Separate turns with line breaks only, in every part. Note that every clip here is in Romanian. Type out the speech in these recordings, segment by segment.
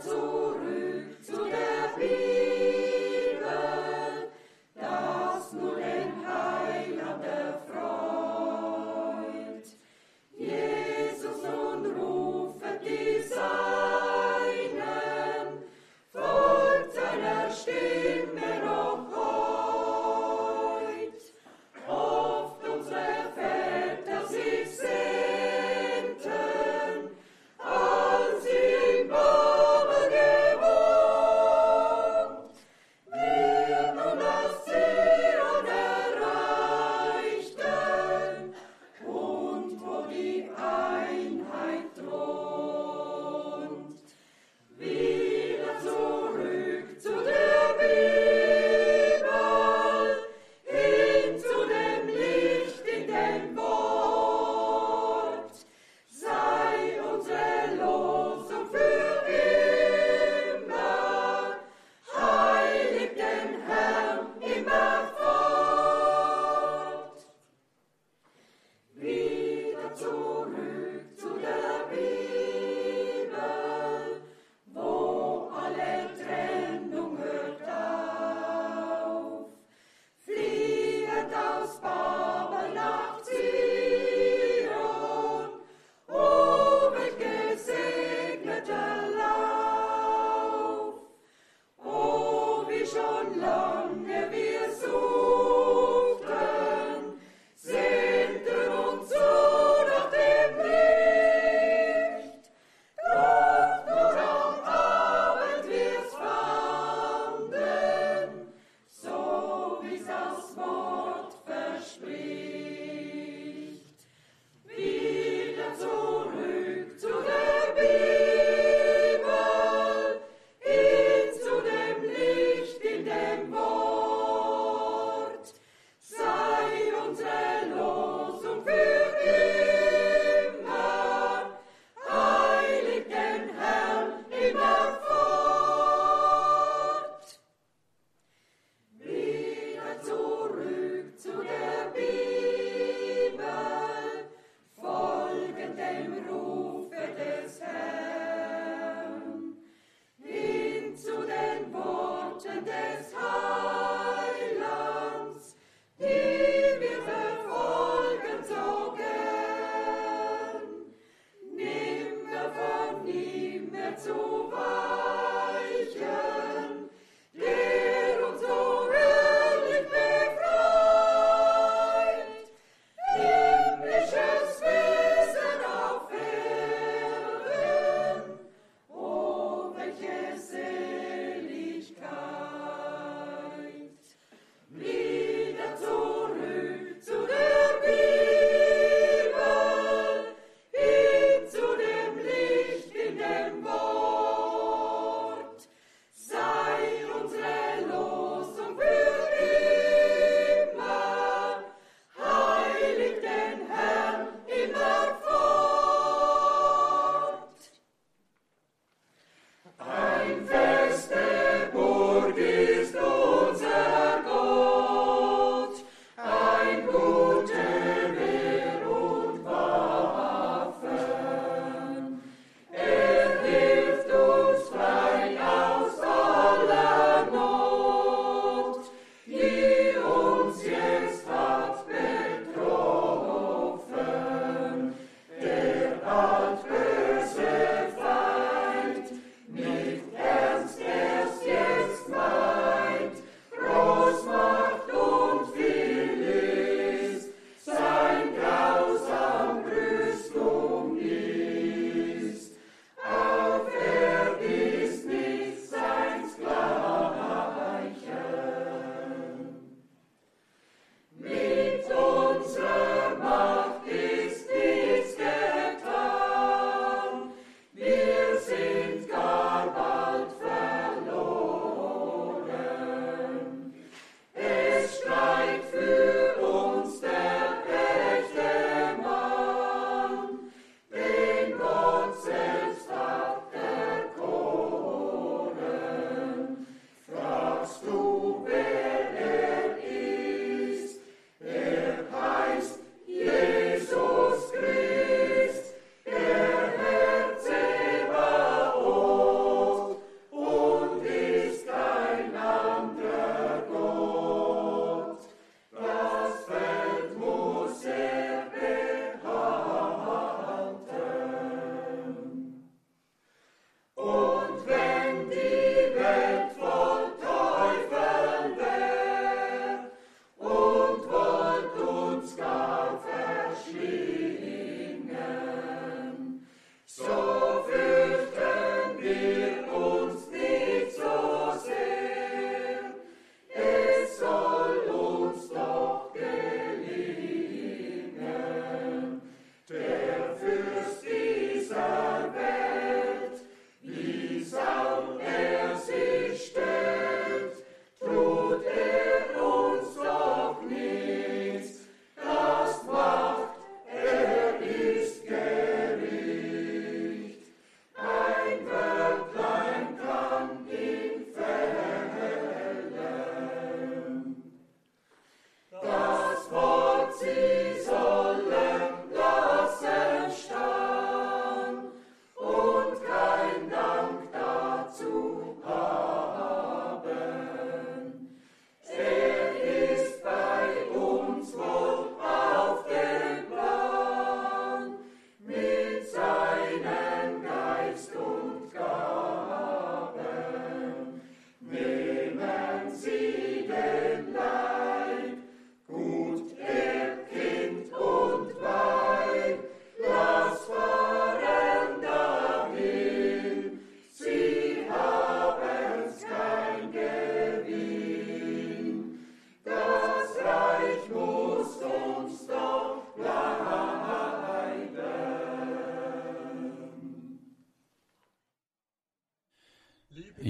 zu.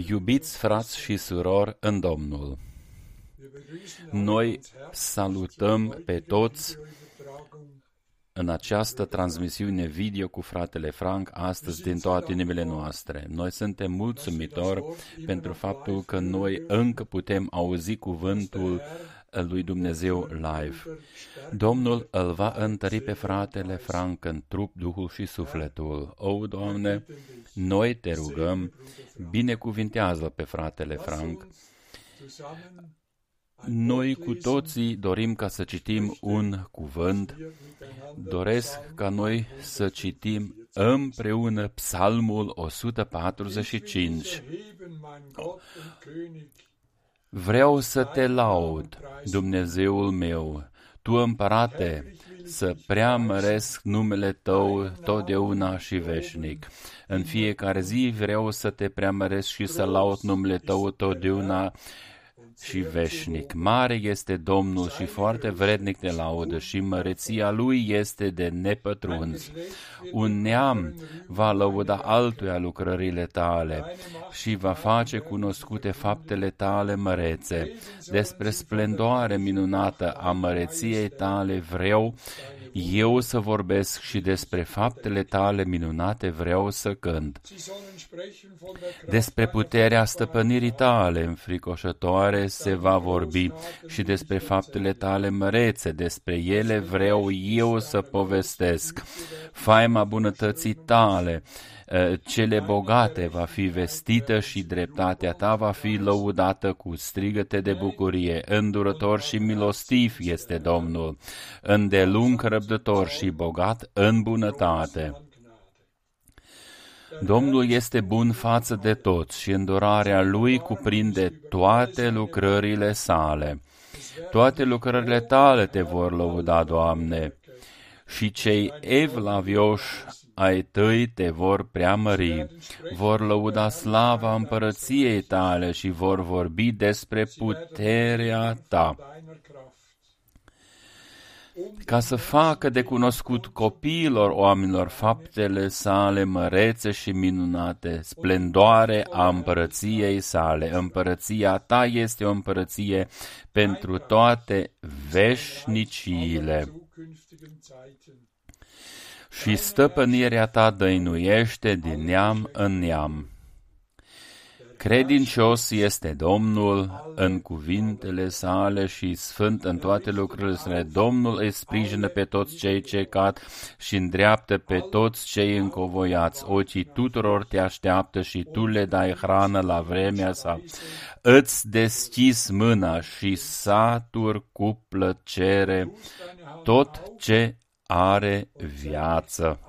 Iubiți frați și surori în Domnul, noi salutăm pe toți în această transmisiune video cu fratele Frank astăzi din toate inimile noastre. Noi suntem mulțumitori pentru faptul că noi încă putem auzi cuvântul lui Dumnezeu live. Domnul îl va întări pe fratele Frank în trup, duhul și sufletul. O, Doamne, noi te rugăm, binecuvintează pe fratele Frank. Noi cu toții dorim ca să citim un cuvânt. Doresc ca noi să citim împreună Psalmul 145. Vreau să te laud, Dumnezeul meu, tu împărate, să preamăresc numele Tău totdeauna și veșnic. În fiecare zi vreau să te preamăresc și să laud numele Tău totdeauna și veșnic. Mare este Domnul și foarte vrednic de laudă și măreția Lui este de nepătruns. Un neam va lăuda altuia lucrările tale și va face cunoscute faptele tale mărețe. Despre splendoare minunată a măreției tale vreau eu să vorbesc și despre faptele tale minunate vreau să cânt. Despre puterea stăpânirii tale înfricoșătoare se va vorbi și despre faptele tale mărețe, despre ele vreau eu să povestesc. Faima bunătății tale, Eh, cele bogate va fi vestită și dreptatea ta va fi lăudată cu strigăte de bucurie. Îndurător și milostiv este Domnul, îndelung răbdător și bogat în bunătate. Domnul este bun față de toți și îndurarea Lui cuprinde toate lucrările sale. Toate lucrările tale te vor lăuda, Doamne, și cei evlavioși ai tăi te vor preamări, vor lăuda slava împărăției tale și vor vorbi despre puterea ta ca să facă de cunoscut copiilor oamenilor faptele sale mărețe și minunate, splendoare a împărăției sale. Împărăția ta este o împărăție pentru toate veșniciile și stăpânirea ta dăinuiește din neam în neam. Credincios este Domnul în cuvintele sale și sfânt în toate lucrurile sale. Domnul îi sprijină pe toți cei ce cad și îndreaptă pe toți cei încovoiați. Ochii tuturor te așteaptă și tu le dai hrană la vremea sa. Îți deschis mâna și satur cu plăcere tot ce are viață.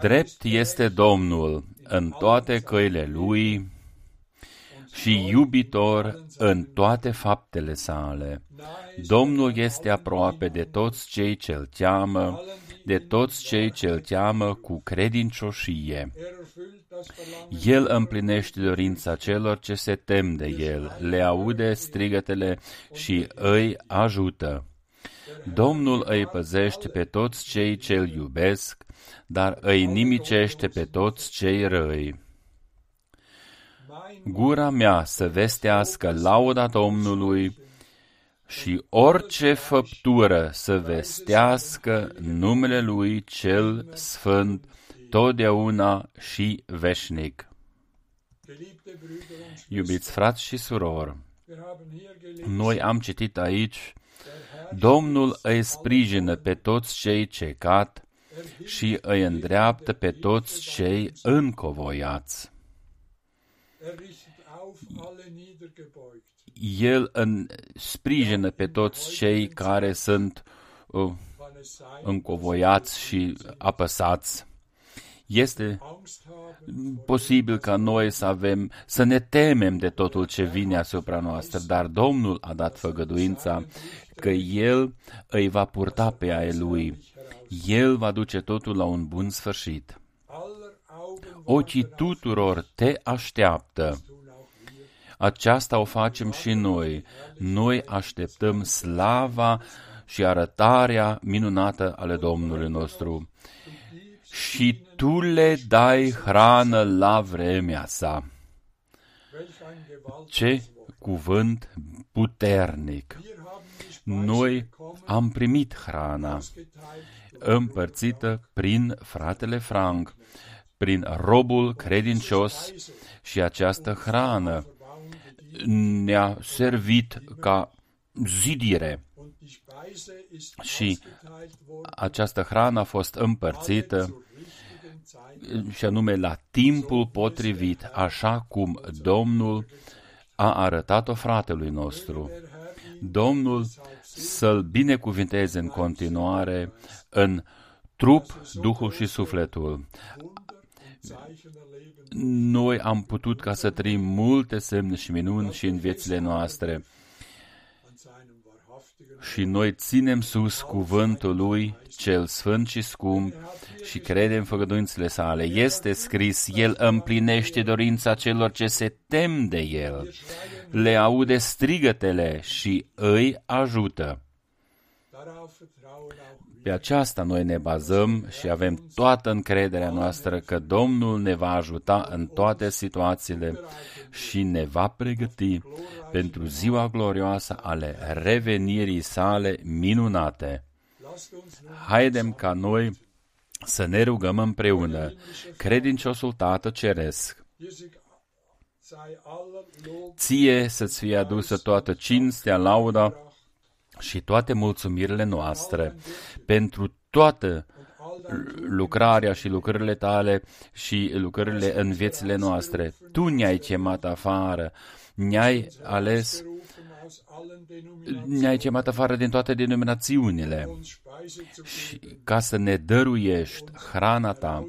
Drept este Domnul în toate căile Lui și iubitor în toate faptele sale. Domnul este aproape de toți cei ce-L cheamă, de toți cei ce-L cheamă cu credincioșie. El împlinește dorința celor ce se tem de El, le aude strigătele și îi ajută. Domnul îi păzește pe toți cei ce îl iubesc, dar îi nimicește pe toți cei răi. Gura mea să vestească lauda Domnului și orice făptură să vestească numele Lui cel Sfânt totdeauna și veșnic. Iubiți frați și surori, noi am citit aici, Domnul îi sprijină pe toți cei ce cat și îi îndreaptă pe toți cei încovoiați. El în, sprijină pe toți cei care sunt uh, încovoiați și apăsați. Este posibil ca noi să avem, să ne temem de totul ce vine asupra noastră, dar Domnul a dat făgăduința că El îi va purta pe aia Lui. El va duce totul la un bun sfârșit. Ochii tuturor te așteaptă. Aceasta o facem și noi. Noi așteptăm slava și arătarea minunată ale Domnului nostru și tu le dai hrană la vremea sa. Ce cuvânt puternic! Noi am primit hrana împărțită prin fratele Frank, prin robul credincios și această hrană ne-a servit ca zidire și această hrană a fost împărțită și anume la timpul potrivit, așa cum Domnul a arătat-o fratelui nostru. Domnul să-l binecuvinteze în continuare în trup, duhul și sufletul. Noi am putut ca să trăim multe semne și minuni și în viețile noastre și noi ținem sus cuvântul lui, cel sfânt și scump, și credem făgăduințele sale. Este scris, el împlinește dorința celor ce se tem de el, le aude strigătele și îi ajută. Pe aceasta noi ne bazăm și avem toată încrederea noastră că Domnul ne va ajuta în toate situațiile și ne va pregăti pentru ziua glorioasă ale revenirii sale minunate. Haidem ca noi să ne rugăm împreună, credinciosul Tată Ceresc. Ție să-ți fie adusă toată cinstea, lauda și toate mulțumirile noastre pentru toată lucrarea și lucrările tale și lucrările în viețile noastre. Tu ne-ai chemat afară, ne-ai ales, ne-ai chemat afară din toate denominațiunile și ca să ne dăruiești hrana ta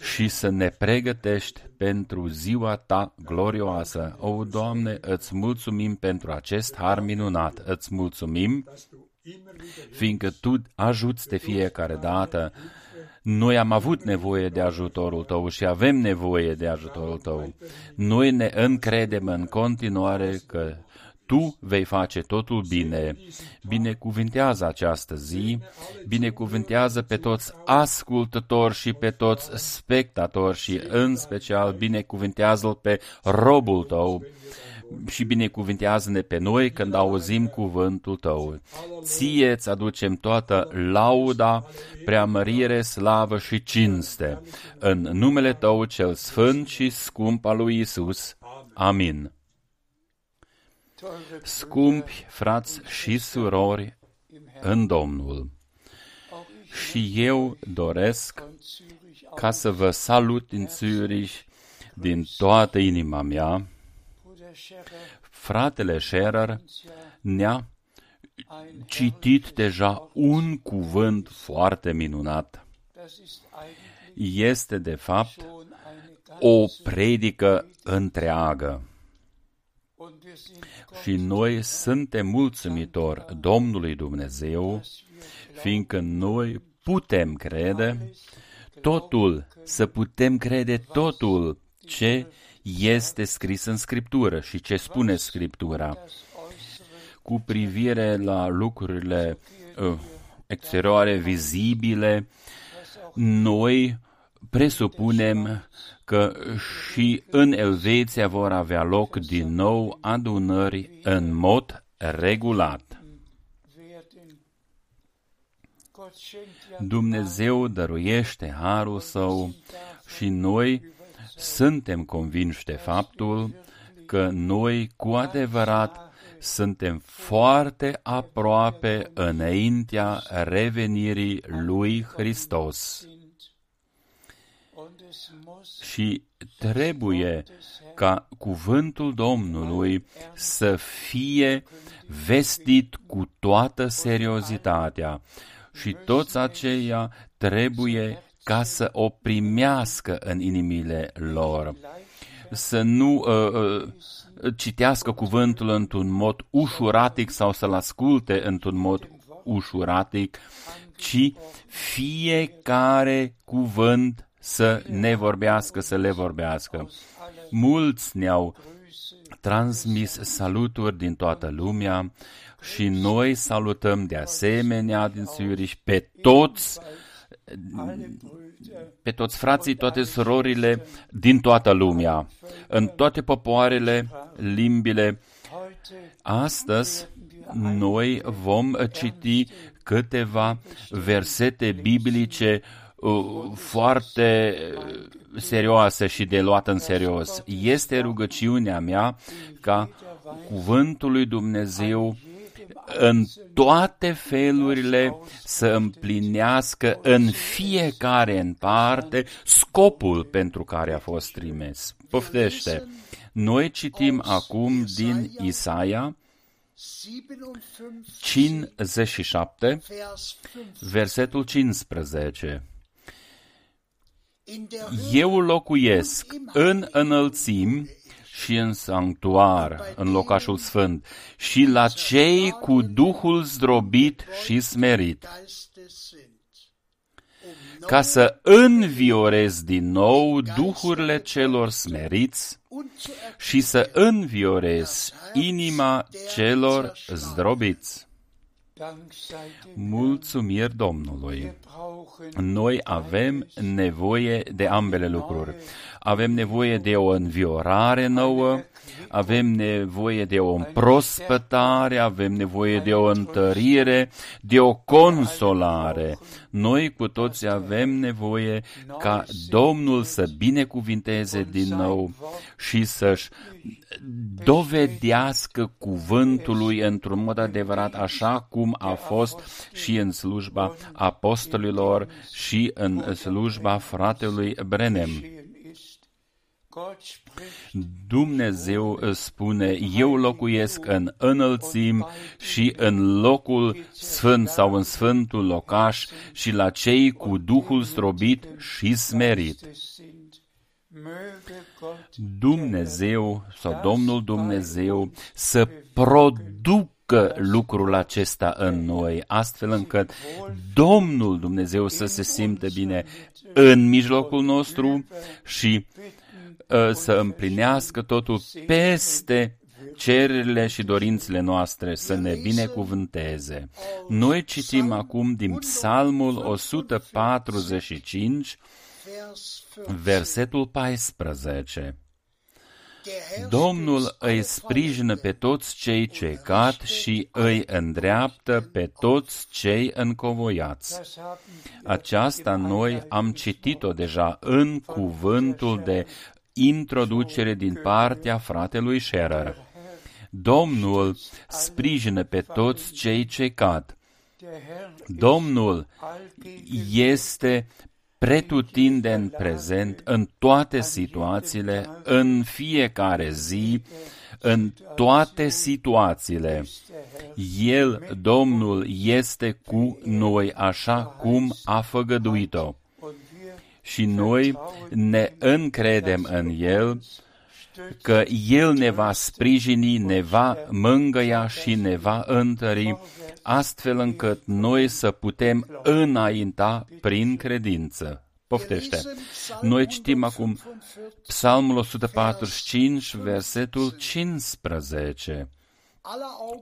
și să ne pregătești pentru ziua ta glorioasă. O, Doamne, îți mulțumim pentru acest har minunat, îți mulțumim fiindcă Tu ajuți de fiecare dată. Noi am avut nevoie de ajutorul Tău și avem nevoie de ajutorul Tău. Noi ne încredem în continuare că tu vei face totul bine. Binecuvintează această zi, binecuvintează pe toți ascultători și pe toți spectatori și în special binecuvintează-l pe robul tău și binecuvintează-ne pe noi când auzim cuvântul Tău. Ție îți aducem toată lauda, preamărire, slavă și cinste. În numele Tău cel sfânt și scump al lui Isus. Amin. Scumpi frați și surori în Domnul, și eu doresc ca să vă salut din Zürich din toată inima mea. Fratele Scherer ne-a citit deja un cuvânt foarte minunat. Este, de fapt, o predică întreagă. Și noi suntem mulțumitori Domnului Dumnezeu, fiindcă noi putem crede totul, să putem crede totul ce este scris în Scriptură și ce spune Scriptura. Cu privire la lucrurile uh, exterioare, vizibile, noi presupunem că și în Elveția vor avea loc din nou adunări în mod regulat. Dumnezeu dăruiește harul său și noi suntem convinși de faptul că noi cu adevărat suntem foarte aproape înaintea revenirii lui Hristos și trebuie ca cuvântul Domnului să fie vestit cu toată seriozitatea. Și toți aceia trebuie ca să o primească în inimile lor, să nu uh, uh, citească cuvântul într-un mod ușuratic sau să-l asculte într-un mod ușuratic, ci fiecare cuvânt să ne vorbească, să le vorbească. Mulți ne-au transmis saluturi din toată lumea și noi salutăm de asemenea din Zürich pe toți pe toți frații, toate surorile din toată lumea, în toate popoarele, limbile. Astăzi noi vom citi câteva versete biblice uh, foarte serioase și de luat în serios. Este rugăciunea mea ca cuvântul lui Dumnezeu în toate felurile să împlinească în fiecare în parte scopul pentru care a fost trimis. Poftește! Noi citim acum din Isaia 57, versetul 15. Eu locuiesc în înălțimi și în sanctuar, în locașul sfânt, și la cei cu Duhul zdrobit și smerit, ca să înviorez din nou duhurile celor smeriți și să înviorez inima celor zdrobiți. Mulțumiri Domnului! Noi avem nevoie de ambele lucruri. Avem nevoie de o înviorare nouă, avem nevoie de o împrospătare, avem nevoie de o întărire, de o consolare. Noi cu toți avem nevoie ca Domnul să binecuvinteze din nou și să-și dovedească cuvântului într-un mod adevărat așa cum a fost și în slujba apostolilor și în slujba fratelui Brenem. Dumnezeu spune, eu locuiesc în înălțim și în locul sfânt sau în sfântul locaș și la cei cu Duhul strobit și smerit. Dumnezeu sau Domnul Dumnezeu să producă lucrul acesta în noi, astfel încât Domnul Dumnezeu să se simte bine în mijlocul nostru și uh, să împlinească totul peste cererile și dorințele noastre să ne binecuvânteze. Noi citim acum din Psalmul 145, versetul 14. Domnul îi sprijină pe toți cei ce cad și îi îndreaptă pe toți cei încovoiați. Aceasta noi am citit-o deja în cuvântul de introducere din partea fratelui Scherer. Domnul sprijină pe toți cei ce cad. Domnul este pretutindeni prezent în toate situațiile, în fiecare zi, în toate situațiile. El, Domnul, este cu noi așa cum a făgăduit-o. Și noi ne încredem în El, că El ne va sprijini, ne va mângăia și ne va întări, astfel încât noi să putem înainta prin credință. Poftește. Noi citim acum Psalmul 145, versetul 15.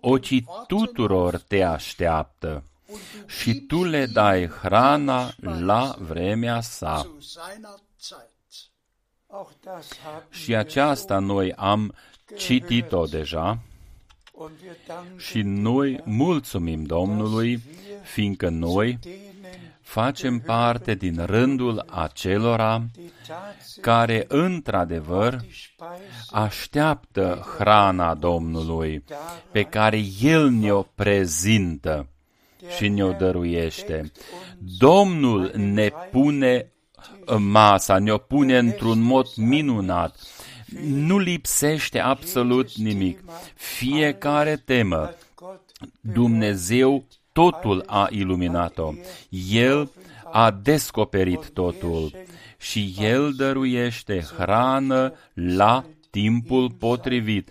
Ochii tuturor te așteaptă și tu le dai hrana la vremea sa. Și aceasta noi am citit-o deja și noi mulțumim Domnului, fiindcă noi facem parte din rândul acelora care într-adevăr așteaptă hrana Domnului pe care El ne-o prezintă și ne-o dăruiește. Domnul ne pune masa, ne-o pune într-un mod minunat. Nu lipsește absolut nimic. Fiecare temă, Dumnezeu totul a iluminat-o. El a descoperit totul și El dăruiește hrană la timpul potrivit,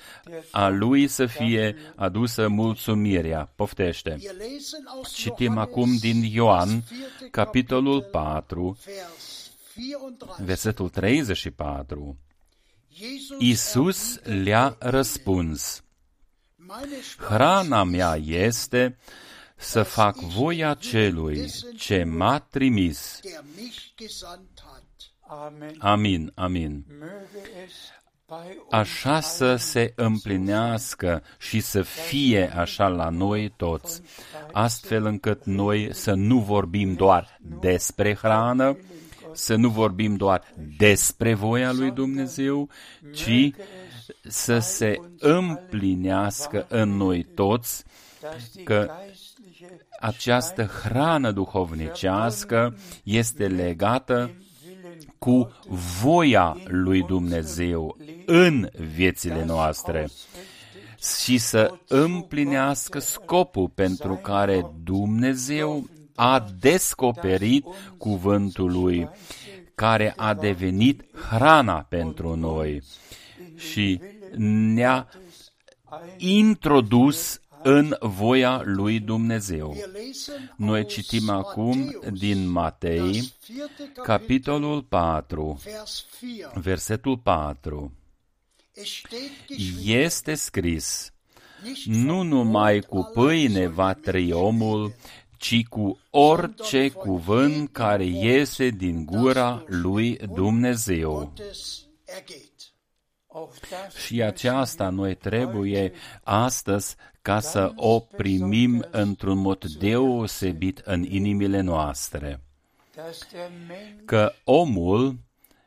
a Lui să fie adusă mulțumirea. Poftește. Citim acum din Ioan, capitolul 4, versetul 34. Isus le-a răspuns, Hrana mea este să fac voia celui ce m-a trimis.
der mich gesandt hat.
Amen.
Amin, amin.
Möge es bei uns
Așa să se împlinească și să fie așa la noi toți, astfel încât noi să nu vorbim doar despre hrană, să nu vorbim doar despre voia lui Dumnezeu, ci să se împlinească în noi toți
dass die
că
geistliche
această hrană duhovnicească este legată
Willen
cu voia lui Dumnezeu în viețile noastre și să împlinească scopul pentru care Dumnezeu a descoperit cuvântul lui, care a devenit hrana pentru noi și ne-a introdus în voia lui Dumnezeu.
Wir lesen
Noi
aus
citim acum
Matthäus,
din Matei,
das vierte Kapitel,
capitolul 4,
Vers 4.
versetul 4.
Es steht geschrieben,
Este scris,
nicht
nu
vom
numai
Brot
cu
allein
pâine
soll
va
der
trăi
Mensch
omul,
leben,
ci cu orice cuvânt care iese din gura lui Dumnezeu.
Gottes ergeht.
auch das
Și aceasta noi trebuie astăzi ca să o primim într-un mod deosebit în inimile noastre.
dass der Mensch,
Că omul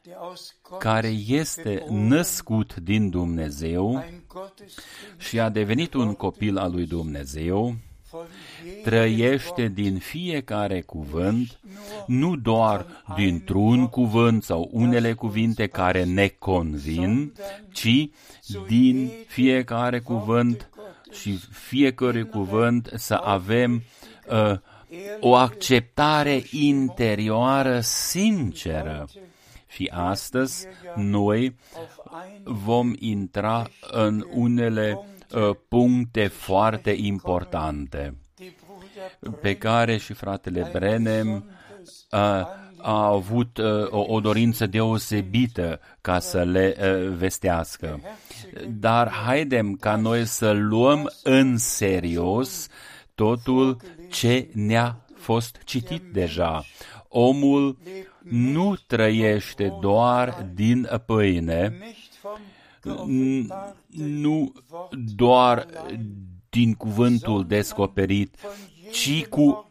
der aus Gott
care este născut din Dumnezeu
ein Gotteskind
și a devenit un copil al lui Dumnezeu,
von jedem
trăiește din fiecare cuvânt, nu doar dintr-un cuvânt sau unele cuvinte care ne convin, ci din fiecare cuvânt și fiecare cuvânt să avem uh, o acceptare interioară sinceră. Și astăzi noi
auf ein
vom intra în unele uh, puncte foarte importante
die Bruder
pe care și fratele Brenem uh, a avut uh, o, o dorință deosebită ca să le uh, vestească. Dar haidem ca noi să luăm în serios totul ce ne-a fost citit deja. Omul nu trăiește doar din pâine,
nicht vom
n- nu doar din cuvântul descoperit, ci cu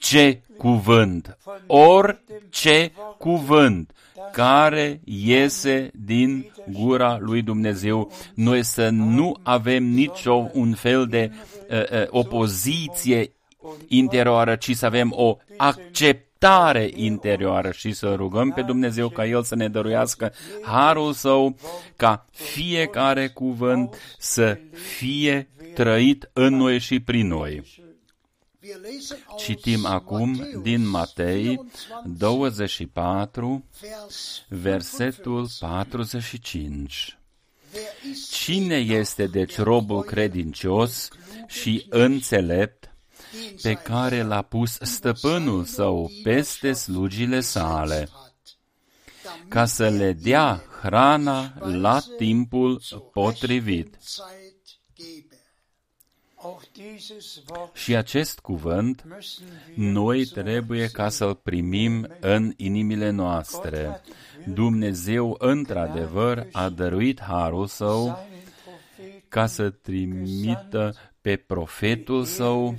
orice cuvânt, orice cuvânt care iese din gura lui Dumnezeu. Noi să nu avem nicio un fel de uh, uh, opoziție interioară, ci să avem o acceptare interioară și să rugăm pe Dumnezeu ca El să ne dăruiască harul Său, ca fiecare cuvânt să fie trăit în noi și prin noi.
Wir lesen aus
Citim acum
Matthäus
din Matei
24,
24,
Vers
versetul
45.
45.
Wer ist
Cine este deci robul credincios și înțelept pe care l-a pus stăpânul său peste slugile sale, ca să le dea hrana la timpul potrivit. Și acest cuvânt
müssen wir
noi trebuie ca să-l primim în inimile noastre. Dumnezeu, într-adevăr, a dăruit harul său
seinen Propheten
ca să trimită pe profetul său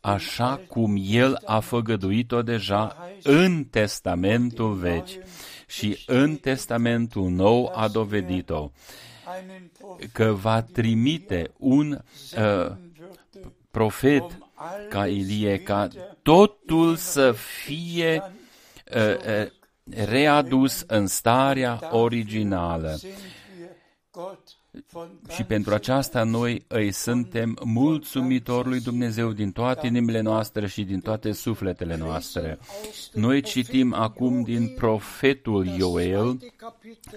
așa cum el a făgăduit-o deja în Testamentul Vechi și în Testamentul Nou a dovedit-o
einen Propheten
că va trimite un uh,
würde,
profet ca Ilie, ca totul să fie uh, uh, readus în starea originală.
sind wir Gott von
Și pentru aceasta noi îi suntem mulțumitori lui Dumnezeu din toate inimile noastre și din toate sufletele noastre. Noi citim acum din profetul Ioel,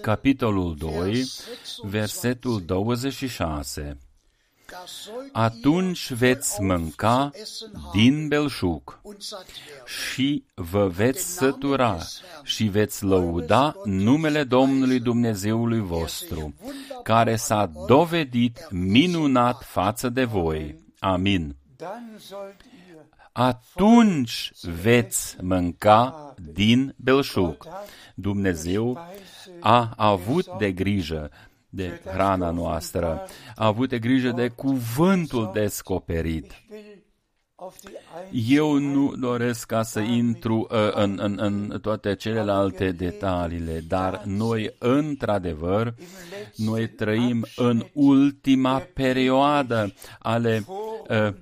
capitolul 2, versetul 26. Atunci veți mânca din belșug și vă veți sătura și veți lăuda numele Domnului Dumnezeului vostru, care s-a dovedit minunat față de voi. Amin.
dann sollt ihr
atunci veți mânca din belșug. Dumnezeu a avut de grijă de hrana noastră, a avut de grijă de cuvântul descoperit.
will auf die
Eu nu doresc ca să intru uh, în, în, în toate celelalte detaliile, dar noi, într-adevăr, noi trăim în ultima perioadă ale uh,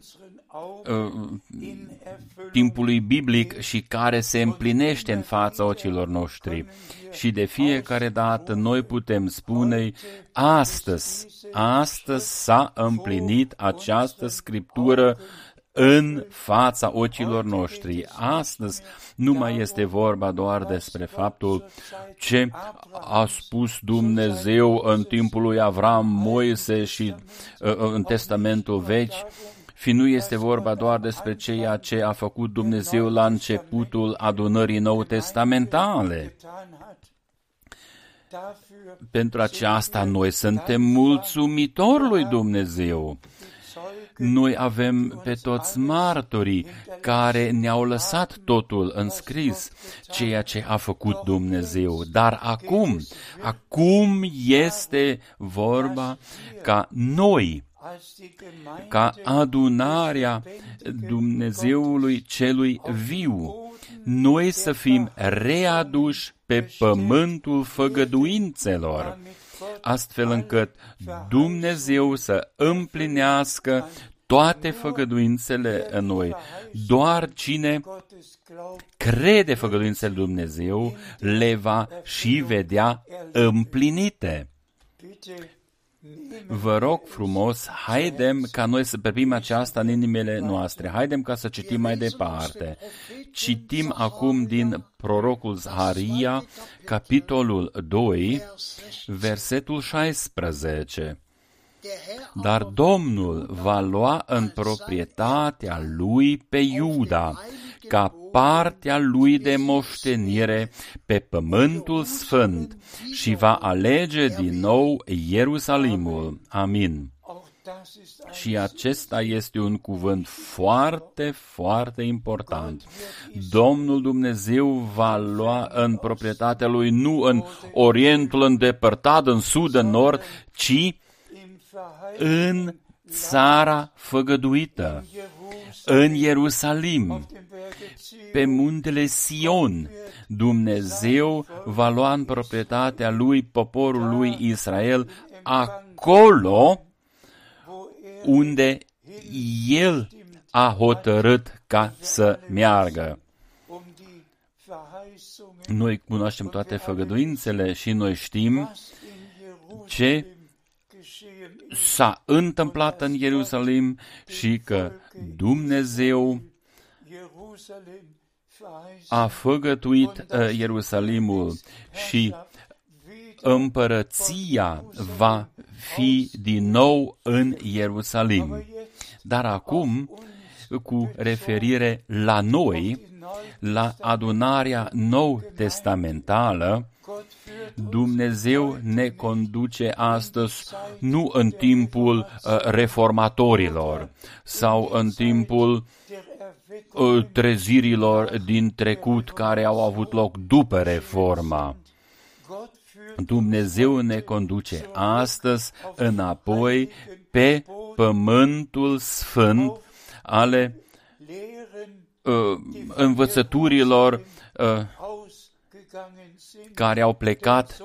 unseren Augen
uh,
in Erfüllung
timpului biblic și care se împlinește în fața ochilor noștri. Și de fiecare dată noi putem spune, astăzi, astăzi s-a împlinit această scriptură în fața ochilor noștri. Astăzi nu mai este vorba doar despre faptul ce a spus Dumnezeu în timpul lui Avram, Moise și uh, uh, în Testamentul Vechi, fi nu este vorba doar despre ceea ce a făcut Dumnezeu la începutul adunării nou testamentale.
getan hat. Dafür
Pentru aceasta noi suntem mulțumitori lui Dumnezeu.
Zeugen
Noi avem pe toți martorii care ne-au lăsat totul în scris, ceea ce a făcut Dumnezeu. Dar acum, acum este vorba ca noi,
als die Gemeinde
ca adunarea Dumnezeului celui viu, noi să fim readuși pe pământul făgăduințelor, astfel încât Dumnezeu să împlinească toate făgăduințele în noi. Doar cine
Gottes glaubt,
crede făgăduințele lui Dumnezeu le va și vedea împlinite.
Bitte nehmt
Vă rog frumos, haidem ca noi să privim aceasta în inimile noastre. Haidem ca să citim mai departe. Citim acum din prorocul Zaharia, capitolul 2, versetul 16.
Der Herr
Dar Domnul va lua în proprietatea lui pe Iuda, ca partea lui de moștenire pe pământul sfânt și va alege din nou Ierusalimul. Amin.
Auch das ist ein
Și acesta este un cuvânt foarte, foarte important. Domnul Dumnezeu va lua în proprietatea lui nu în Orientul îndepărtat, în sud, în nord, ci
im Verheiß
în țara făgăduită, în Ierusalim,
dem Berge Zion,
pe muntele Sion. Dumnezeu va lua în proprietatea lui poporul lui Israel acolo
wo er
unde El a hotărât ca să meargă.
um die Verheißungen,
Noi cunoaștem toate făgăduințele și noi știm
was in
ce
Jerusalem geschehen ist.
s-a întâmplat în Ierusalim și că Dumnezeu
Jerusalem verheißen,
a făgătuit uh, Ierusalimul și
wieder
împărăția va fi din nou în Ierusalim.
jetzt
Dar acum, cu referire la noi,
die Neu
la adunarea nou testamentală,
Gott führt
Dumnezeu ne conduce astăzi nu în timpul uh, reformatorilor sau în timpul
der Erweckung
uh, trezirilor din trecut care au avut loc după reforma.
Gott führt
Dumnezeu ne conduce astăzi înapoi pe pământul sfânt ale
Lehren
uh, învățăturilor uh,
ausgegangen sind.
Care au plecat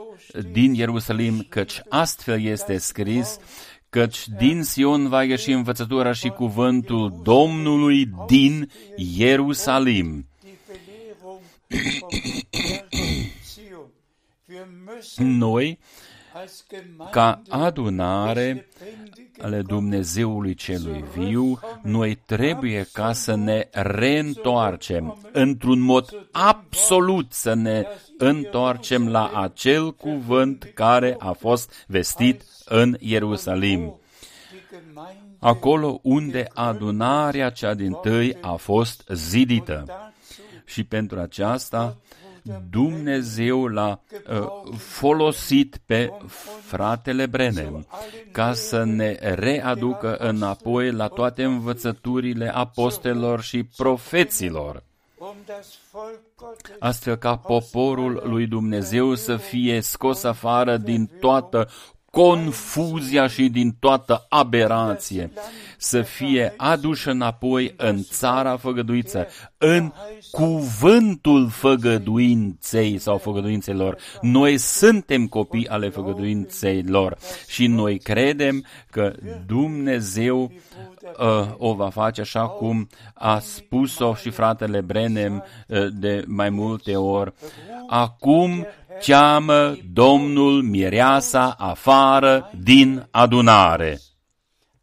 din Ierusalim, căci astfel este scris, căci din Sion va ieși învățătura și cuvântul Domnului din Ierusalim.
Die Belehrung vom Berge Zion. Wir müssen
Noi,
als
ca
Gemeinde
adunare
lebendige
ale Dumnezeului celui viu, noi trebuie ca să ne reîntoarcem într-un mod absolut să ne întoarcem la acel cuvânt care a fost vestit în Ierusalim.
die Gemeinde
acolo unde adunarea cea din tâi a fost zidită.
dazu
Și pentru aceasta, Dumnezeu. L-a uh, folosit pe fratele Brenem ca să ne readucă înapoi la toate învățăturile apostelor și profeților.
Um das Volk Gottes
astfel ca poporul lui Dumnezeu să fie scos afară din toată confuzia și din toată aberație, să fie aduși înapoi în țara făgăduiță, în cuvântul făgăduinței sau făgăduințelor. Noi suntem copii ale făgăduinței lor și noi credem că Dumnezeu uh, o va face așa cum a spus-o și fratele Brenem uh, de mai multe ori. Acum cheamă Domnul mireasa afară din adunare.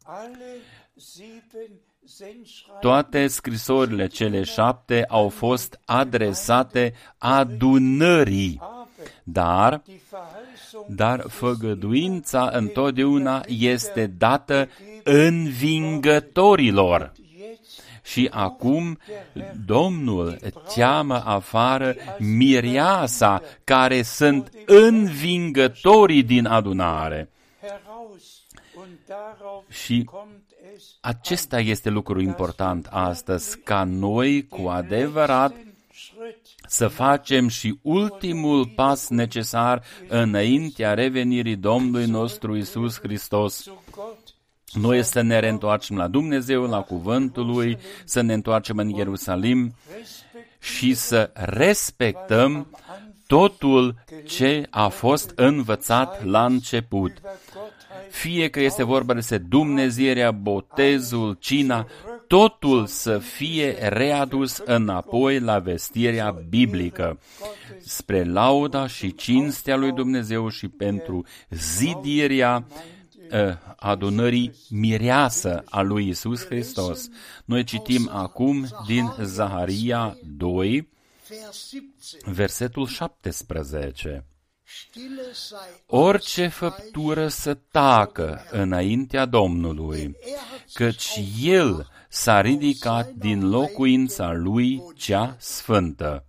alle sieben Sendschreiben
Toate scrisorile cele șapte au fost adresate adunării, dar,
die Verheißung
dar făgăduința întotdeauna este dată învingătorilor.
Jetzt
Și acum Domnul cheamă afară miriasa care sunt învingătorii din adunare.
heraus und darauf
Și
kommt es
acesta este lucru important astăzi, ca noi cu adevărat
den Schritt
să facem și ultimul pas necesar înaintea revenirii Domnului nostru Isus Hristos.
Zu Gott
Noi să ne reîntoarcem la Dumnezeu, la cuvântul Lui, să ne întoarcem în Ierusalim și să respectăm totul ce a fost învățat la început. Fie că este vorba despre Dumnezeirea, botezul, cina, totul să fie readus înapoi la vestirea biblică, spre lauda și cinstea lui Dumnezeu și pentru zidirea uh, adunării mireasă a lui Isus Hristos. Noi citim acum din Zaharia 2,
Vers 17.
versetul 17.
Stille sei
Orice făptură să tacă înaintea Domnului, căci El s-a ridicat din locuința Lui cea sfântă.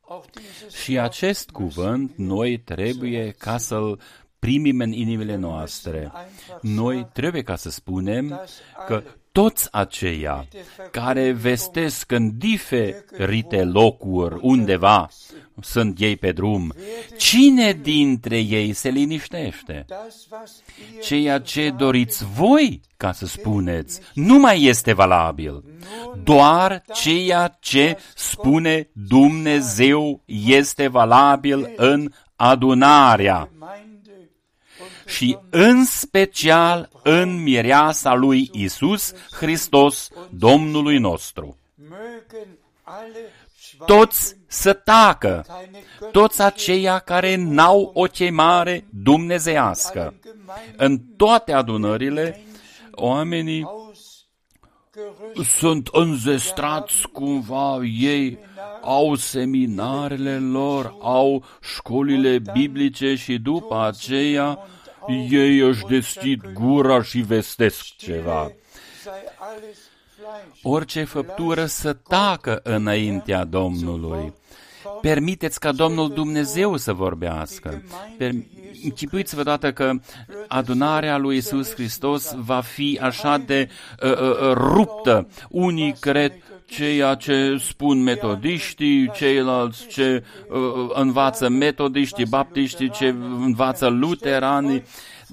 auf dieses
Și acest cuvânt noi trebuie ca să-l primim în inimile noastre. Noi trebuie ca să spunem că toți aceia care vestesc în diferite locuri undeva, sunt ei pe drum, cine dintre ei se liniștește?
das, was ihr
Ceea ce doriți voi ca să spuneți nu mai este valabil. Doar ceea ce spune Dumnezeu este valabil în adunarea
Gemeinde und
și în special în mireasa lui Isus Hristos, Domnului nostru.
mögen alle schweigen,
Toți să tacă,
keine
toți aceia care n-au o chemare dumnezeiască.
Göttergemeinden
În toate adunările, oamenii
ausgerüstet
sunt înzestrați cumva, ei au seminarele lor, au școlile biblice și după aceea ei își deschid gura și vestesc ceva.
sei alles Fleisch.
Orice făptură să tacă înaintea Domnului. Permiteți ca Domnul Dumnezeu să vorbească. Per- Închipuiți-vă dată că adunarea lui Isus Hristos va fi așa de uh, uh, ruptă. Unii cred ceea ce spun metodiștii, ceilalți ce uh, învață metodiștii, baptiștii, ce învață luteranii.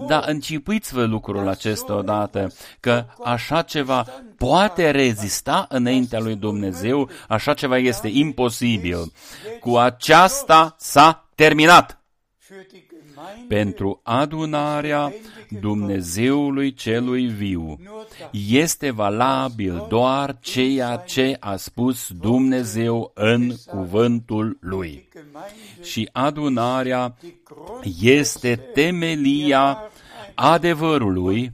Dar încipuiți-vă lucrul acesta odată, că așa ceva poate rezista înaintea lui Dumnezeu, așa ceva este imposibil. Cu aceasta s-a terminat
Für die Gemeinde
pentru adunarea Dumnezeului celui viu. Este valabil doar ceea ce a spus Dumnezeu în cuvântul lui.
Gemeinde
Și adunarea este temelia adevărului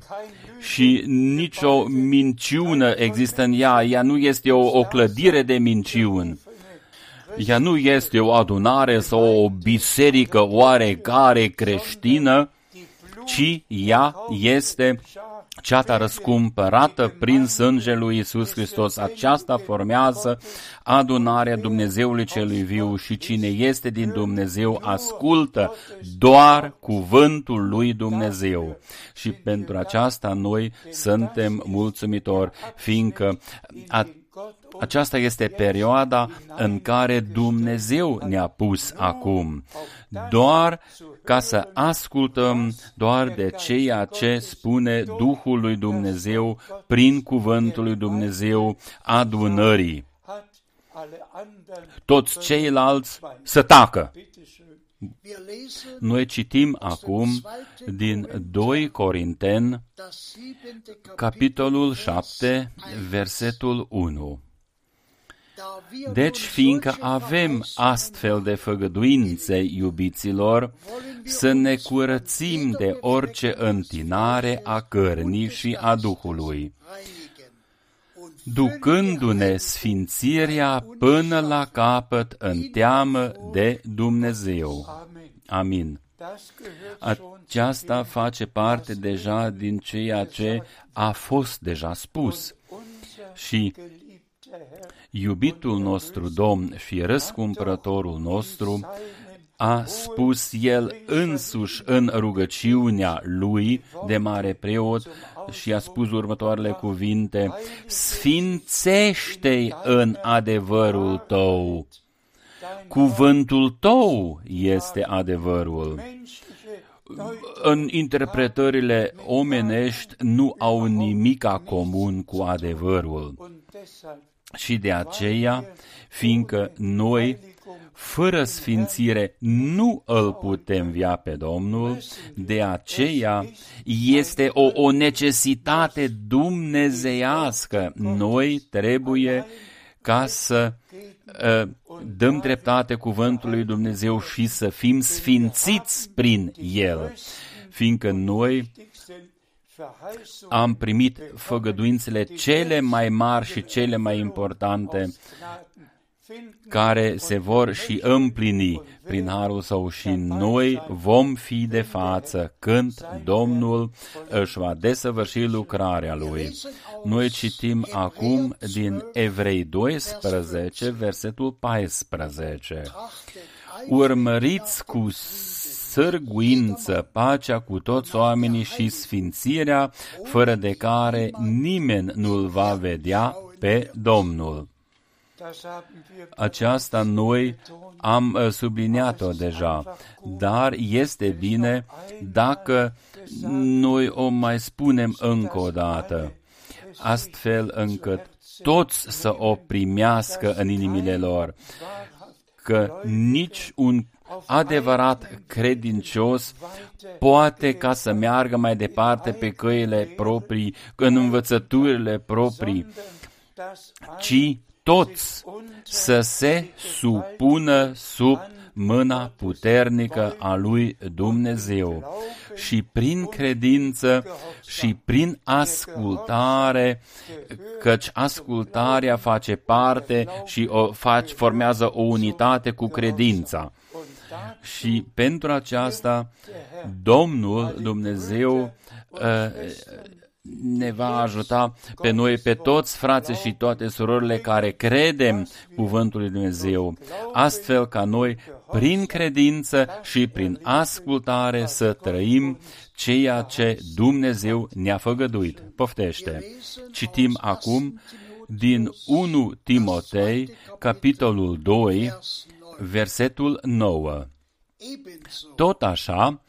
și nicio minciună există în ea. Ea nu este o, o clădire de minciuni. Ea nu este o adunare sau o biserică oarecare creștină, ci ea este ceata răscumpărată prin sângele lui Isus Hristos. Aceasta formează adunarea Dumnezeului celui viu și cine este din Dumnezeu ascultă doar cuvântul lui Dumnezeu. Și pentru aceasta noi suntem mulțumitori, fiindcă a aceasta este perioada în care Dumnezeu ne-a pus acum, doar ca să ascultăm doar de ceea ce spune Duhul lui Dumnezeu prin cuvântul lui Dumnezeu adunării. Toți ceilalți să tacă. Noi citim acum din 2 Corinten, capitolul 7, versetul 1. Deci, fiindcă avem astfel de făgăduințe, iubiților, să ne curățim de orice întinare a cărnii și a Duhului, ducându-ne sfințirea până la capăt în teamă de Dumnezeu. Amin. Aceasta face parte deja din ceea ce a fost deja spus. Și iubitul nostru Domn și răscumpărătorul nostru, a spus el însuși în rugăciunea lui de mare preot și a spus următoarele cuvinte, Sfințește-i în adevărul tău. Cuvântul tău este adevărul. În interpretările omenești nu au nimica comun cu adevărul. Și de aceea, fiindcă noi, fără sfințire, nu îl putem via pe Domnul, de aceea este o, o necesitate dumnezeiască. Noi trebuie ca să uh, dăm dreptate cuvântului Dumnezeu și să fim sfințiți prin el, fiindcă noi am primit făgăduințele cele mai mari și cele mai importante care se vor și împlini prin harul său și noi vom fi de față când Domnul își va desăvârși lucrarea lui. Noi citim acum din Evrei 12, versetul 14. Urmăriți cu sârguință, pacea cu toți oamenii și sfințirea, fără de care nimeni nu-l va vedea pe Domnul. Aceasta noi am uh, subliniat-o deja, dar este bine dacă noi o mai spunem încă o dată, astfel încât toți să o primească în inimile lor, că nici un adevărat credincios poate ca să meargă mai departe pe căile proprii, în învățăturile proprii, ci toți să se supună sub mâna puternică a lui Dumnezeu și prin credință și prin ascultare, căci ascultarea face parte și o face, formează o unitate cu credința. Și pentru aceasta, Domnul Dumnezeu uh, ne va ajuta pe noi, pe toți frații și toate surorile care credem cuvântul lui Dumnezeu, astfel ca noi, prin credință și prin ascultare, să trăim ceea ce Dumnezeu ne-a făgăduit. Poftește! Citim acum din 1 Timotei, capitolul 2, versetul 9. Tot așa,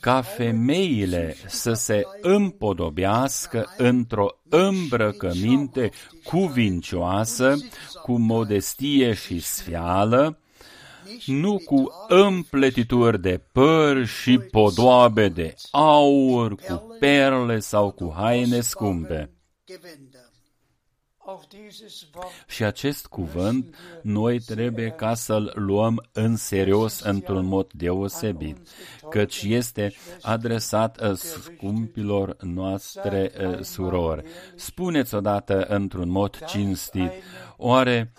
ca femeile să se împodobească într-o îmbrăcăminte cuvincioasă, cu modestie și sfială, nu cu împletituri de păr și podoabe de aur, cu perle sau cu haine scumpe. Și acest cuvânt noi trebuie ca să-l luăm în serios într-un mod deosebit, căci este adresat uh, scumpilor noastre uh, surori. Spuneți odată într-un mod cinstit, oare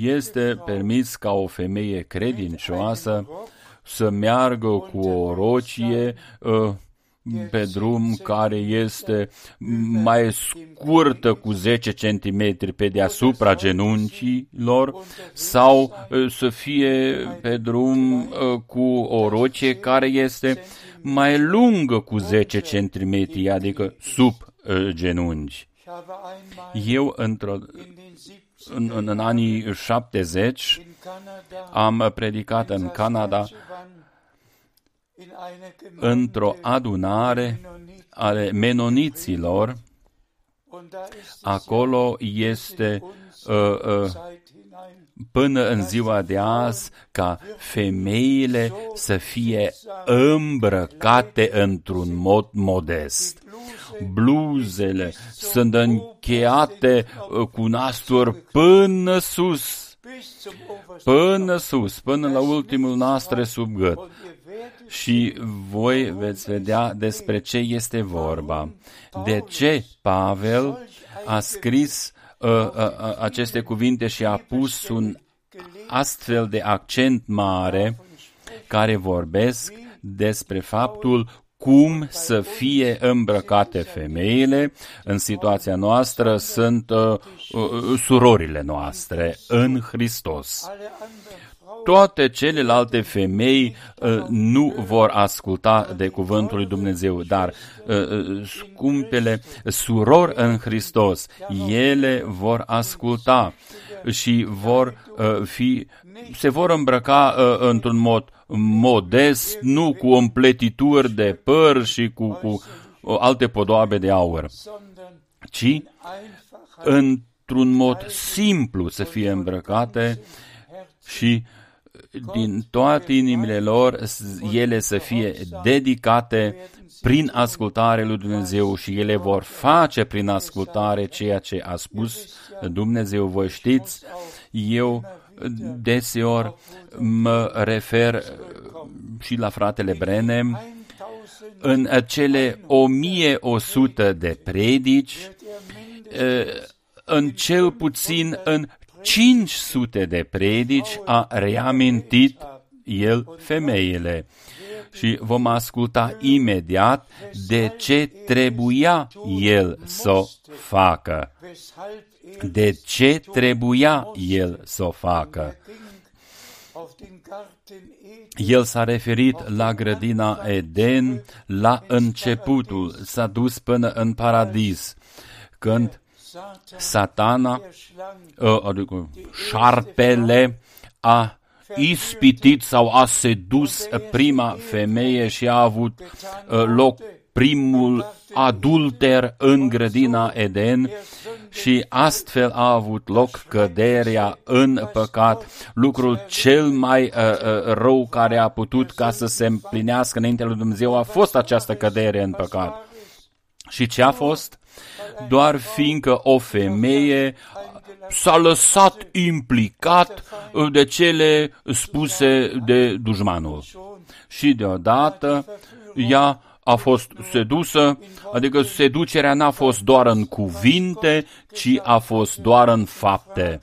este permis ca o femeie credincioasă să meargă cu o rocie uh, pe drum care este mai scurtă cu 10 cm pe deasupra genunchilor sau uh, să fie pe drum uh, cu o rocie care este mai lungă cu 10 cm, adică sub uh, genunchi.
Ich habe einmal
Eu, într-o,
in den 70
în, în, în anii 70,
in Kanada
am predicat în Canada
in einer Gemeinde
într-o adunare
Mennoniten.
ale menoniților.
Und da ist es
Acolo
ja
este
uns
uh, uh,
Zeit hinein
până în ziua de azi ca femeile să fie îmbrăcate într-un mod modest. Bluzele sunt încheiate uh, cu nasturi până sus,
bis zum obersten
până sus, până la ultimul nastre sub gât.
Und ihr werdet
Și voi veți vedea despre ce este vorba. De ce Pavel a scris uh, uh, uh, aceste cuvinte și a pus un astfel de accent mare care vorbesc despre faptul cum să fie îmbrăcate femeile. În situația noastră sunt uh, uh, surorile noastre în Hristos
alle anderen Frauen
toate celelalte femei uh, nu vor asculta de cuvântul lui Dumnezeu, dar uh, uh, scumpele surori în Hristos, ele vor asculta și vor uh, fi, se vor îmbrăca uh, într-un mod modest, nu cu împletituri de păr și cu, cu uh, alte podoabe de aur,
sondern
ci
einfach
într-un mod simplu să fie îmbrăcate și din toate inimile lor ele să fie dedicate prin ascultare lui Dumnezeu și ele vor face prin ascultare ceea ce a spus Dumnezeu. Voi știți, eu deseori mă refer și la fratele Brenem
1000
în cele 1100 de predici, în cel puțin în 500 de predici a reamintit el femeile. Și vom asculta imediat de ce trebuia el să o facă.
weshalb er
De ce trebuia el să o facă.
ging auf den Garten Eden
El s-a referit la grădina Eden, la începutul, s-a dus până în paradis, când
Satan
satana,
der Schlange
uh, adică șarpele, a ispitit sau a sedus prima femeie și a avut uh, loc primul adulter în grădina Eden și astfel a avut loc căderea în păcat, lucrul cel mai uh, uh, rău care a putut ca să se împlinească înainte lui Dumnezeu a fost această cădere în păcat. Și ce a fost? Doar fiindcă o femeie s-a lăsat implicat de cele spuse de dușmanul. Și deodată ea a fost sedusă, adică seducerea n-a fost doar în cuvinte, ci a fost doar în fapte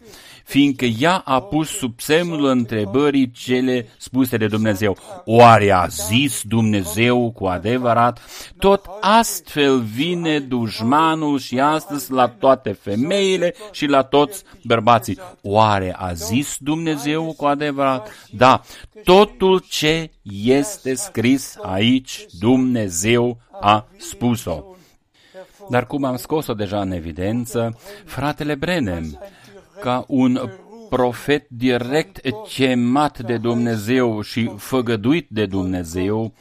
fiindcă ea a pus sub semnul întrebării cele spuse de Dumnezeu. Oare a zis Dumnezeu cu adevărat? Tot astfel vine dușmanul și astăzi la toate femeile și la toți bărbații. Oare a zis Dumnezeu cu adevărat? Da, totul ce este scris aici, Dumnezeu a spus-o. Dar cum am scos-o deja în evidență, fratele Brenem, ca un profet direct chemat de Dumnezeu și făgăduit de Dumnezeu,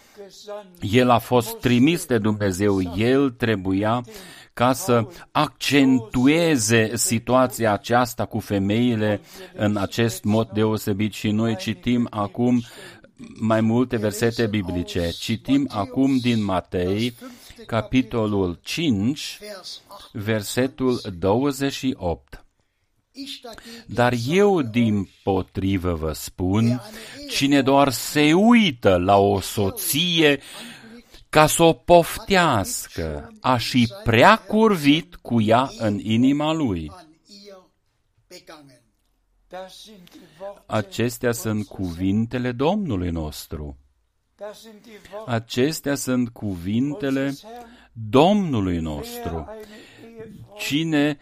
el a fost trimis de Dumnezeu, el trebuia ca să accentueze situația aceasta cu femeile în acest mod deosebit și noi citim acum mai multe versete biblice. Citim acum din Matei, capitolul 5,
Vers 8.
versetul 28.
Ich dagegen
Dar eu, din potrivă, vă spun, cine doar se uită la o soție ca să o poftească, a și prea curvit cu ea în inima lui.
an ihr begangen.
Das sind die Worte
Acestea sunt cuvintele Domnului nostru.
Das sind die Worte
Acestea sunt cuvintele
des Herrn,
Domnului
wer
nostru.
Eine Ehefrau
Cine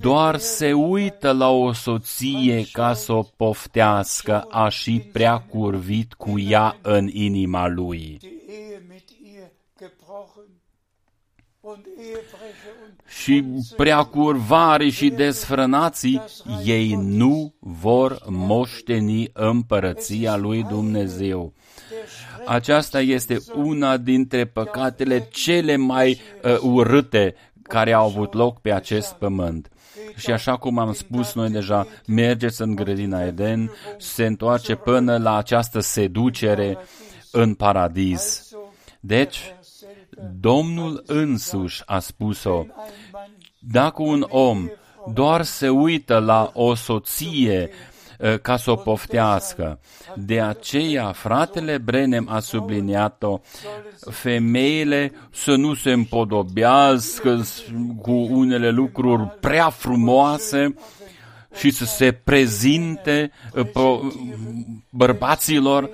doar se uită la o soție ca să o poftească, a și prea curvit cu ea în inima lui.
die Ehe mit ihr gebrochen und Ehebrecher und
Și prea curvari și desfrânații, ei nu vor moșteni împărăția lui Dumnezeu. Aceasta este una dintre păcatele cele mai uh, urâte care au avut loc pe acest pământ. Și așa cum am spus noi deja, mergeți în grădina Eden, se întoarce până la această seducere în paradis.
so
Deci,
er selber
Domnul însuși a spus-o,
ein Mann
dacă un om doar se uită la o soție uh, ca să o poftească, de aceea fratele Brenem a subliniat-o, femeile să nu se împodobească s- cu unele lucruri prea frumoase și să se prezinte uh, po- bărbaților,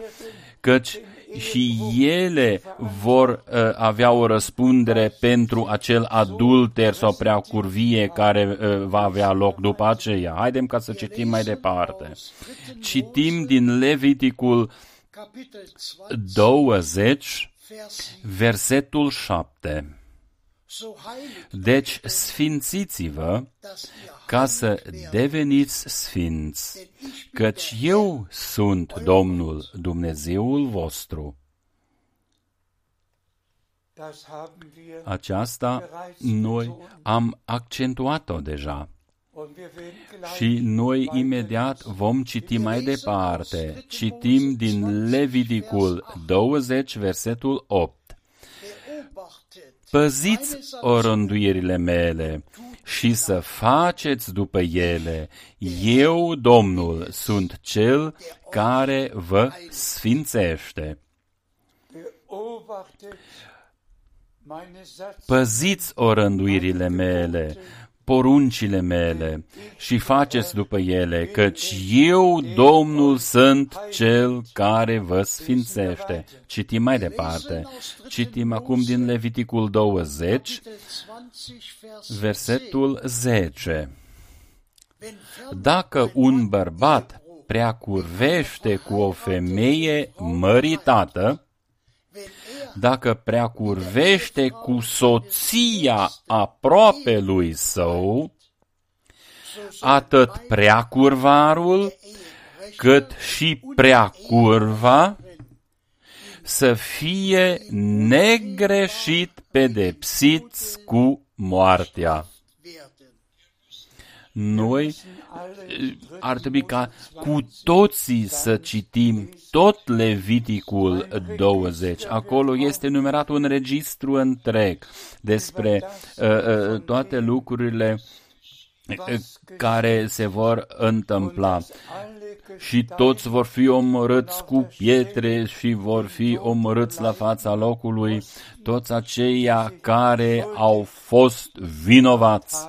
căci și ele vor uh, avea o răspundere pentru acel adulter sau prea curvie care uh, va avea loc după aceea. Haidem ca să citim mai departe. Citim din Leviticul
Kapitel
20,
Vers 7.
versetul 7.
So heiligt,
Deci sfințiți-vă
dass ihr
ca să deveniți sfinți, căci eu sunt Domnul Dumnezeul vostru.
das haben wir
Aceasta noi am accentuat-o deja.
und wir werden gleich
Și noi imediat vom citi mai departe. Citim din Leviticul 20, versetul 8.
Beobachtet
Păziți orânduirile mele și să faceți după ele. Eu, Domnul, sunt Cel care vă sfințește.
beobachtet meine Satz
Păziți orânduirile mele, poruncile mele și faceți după ele, căci eu, Domnul, sunt Cel care vă sfințește. Citim mai departe. Citim acum din Leviticul 20,
Kapitel 20 Vers
versetul 10.
10. Wenn
Dacă un bărbat prea curvește cu o femeie măritată,
wenn er
dacă prea curvește cu soția aproape lui său, atât prea curvarul, cât și prea curva, să fie negreșit pedepsiți cu moartea.
werden.
Noi ar trebui ca cu toții să citim tot Leviticul 20. Acolo este numerat un registru întreg despre uh, uh, toate lucrurile uh, care se vor întâmpla.
alle
Și toți vor fi omorâți cu pietre și vor fi omorâți la fața locului, toți aceia care au fost vinovați.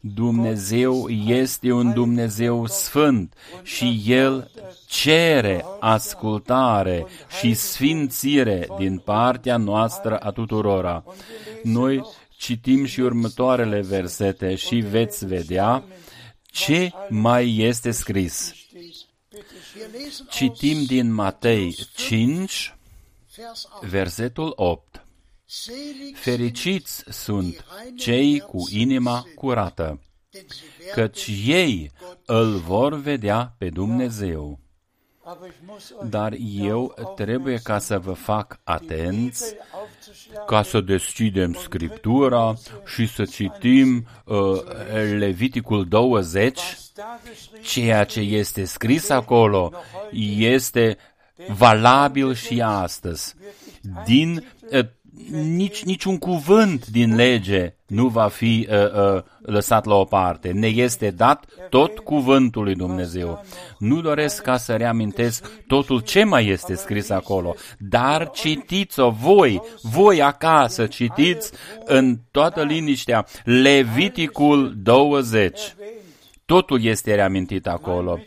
Dumnezeu este un Dumnezeu sfânt și El cere ascultare și sfințire din partea noastră a tuturora. Noi citim și următoarele versete și veți vedea ce mai este scris.
Wir lesen aus
Citim din Matei 5,
Vers 8.
versetul 8.
Selig
Fericiți sunt cei cu inima curată,
denn sie werden
căci ei îl vor vedea pe Dumnezeu.
aber ich muss euch
Dar eu trebuie ca să vă fac atenți, ca să deschidem Scriptura și să citim uh, Leviticul 20,
da geschrieben
ceea ce este scris acolo este valabil și astăzi. Din uh, nici, niciun cuvânt din lege nu va fi uh, uh, lăsat la o parte. Ne este dat tot cuvântul lui Dumnezeu. Nu doresc ca să reamintesc totul ce mai este scris acolo, dar citiți-o voi, voi acasă, citiți în toată liniștea Leviticul 20. Totul este reamintit acolo.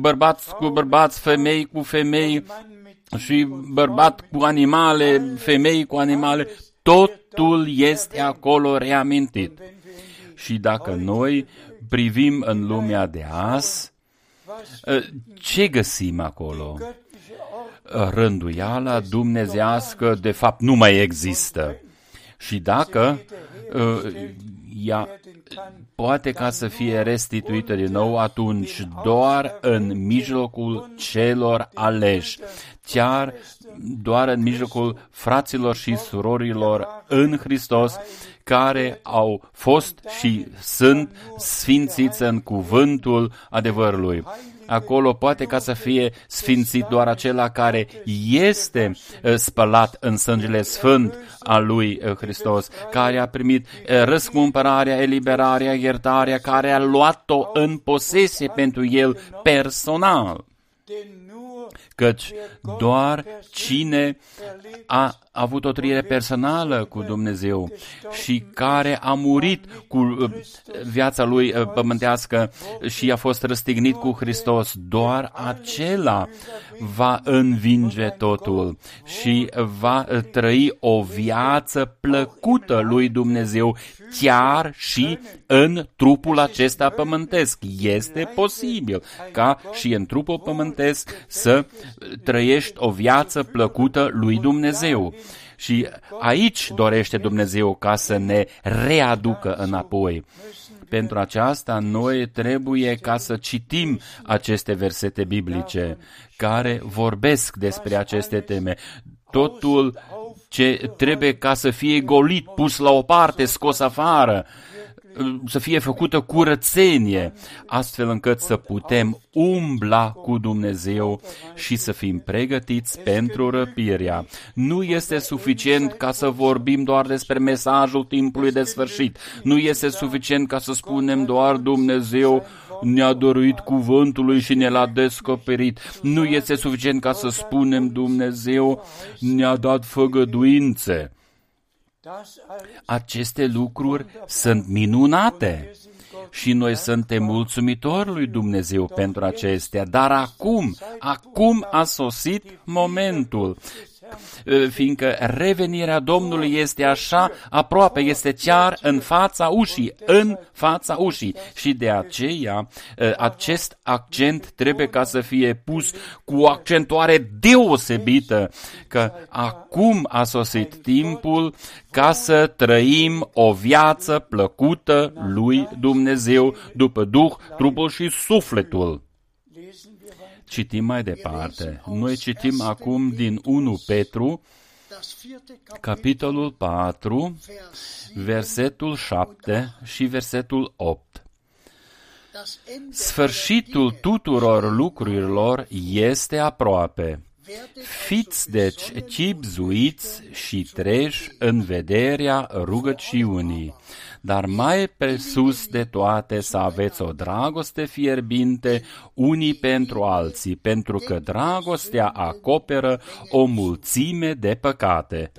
Bărbați cu bărbați, femei cu femei,
Mann mit
și bărbat cu animale, femei cu animale, totul este acolo reamintit. Și dacă noi privim în lumea de azi, ă, ce găsim acolo? Rânduiala dumnezească de fapt nu mai există. Și dacă ă, ea poate ca să fie restituită din nou atunci doar în mijlocul celor aleși, chiar doar în mijlocul fraților și surorilor în Hristos, care au fost și sunt sfințiți în cuvântul adevărului. Acolo poate ca să fie sfințit doar acela care este uh, spălat în sângele sfânt al lui uh, Hristos, care a primit uh, răscumpărarea, eliberarea, iertarea, care a luat-o în posesie pentru el personal căci doar cine a avut o trăire personală cu Dumnezeu și care a murit cu uh, viața lui uh, pământească și a fost răstignit cu Hristos, doar acela va învinge totul și va uh, trăi o viață plăcută lui Dumnezeu, chiar și în trupul acesta pământesc. Este posibil ca și în trupul pământesc să trăiești o viață plăcută lui Dumnezeu. Și aici dorește Dumnezeu ca să ne readucă înapoi. Pentru aceasta, noi trebuie ca să citim aceste versete biblice care vorbesc despre aceste teme. Totul ce trebuie ca să fie golit, pus la o parte, scos afară, să fie făcută curățenie, astfel încât să putem umbla cu Dumnezeu și să fim pregătiți pentru răpirea. Nu este suficient ca să vorbim doar despre mesajul timpului de sfârșit. Nu este suficient ca să spunem doar Dumnezeu ne-a dăruit cuvântului și ne l-a descoperit. Nu este suficient ca să spunem Dumnezeu ne-a dat făgăduințe. Aceste lucruri sunt minunate și noi suntem mulțumitori lui Dumnezeu pentru acestea, dar acum, acum a sosit momentul fiindcă revenirea Domnului este așa aproape, este chiar în fața ușii, în fața ușii. Și de aceea acest accent trebuie ca să fie pus cu o accentuare deosebită, că acum a sosit timpul ca să trăim o viață plăcută lui Dumnezeu după Duh, trupul și sufletul. Citim mai departe. Noi citim acum din 1 Petru, capitolul 4, versetul 7 și versetul 8. Sfârșitul tuturor lucrurilor este aproape. Fiți deci chipzuiți și treși în vederea rugăciunii dar mai presus de toate să aveți o dragoste fierbinte unii pentru alții, pentru că dragostea acoperă o mulțime de păcate.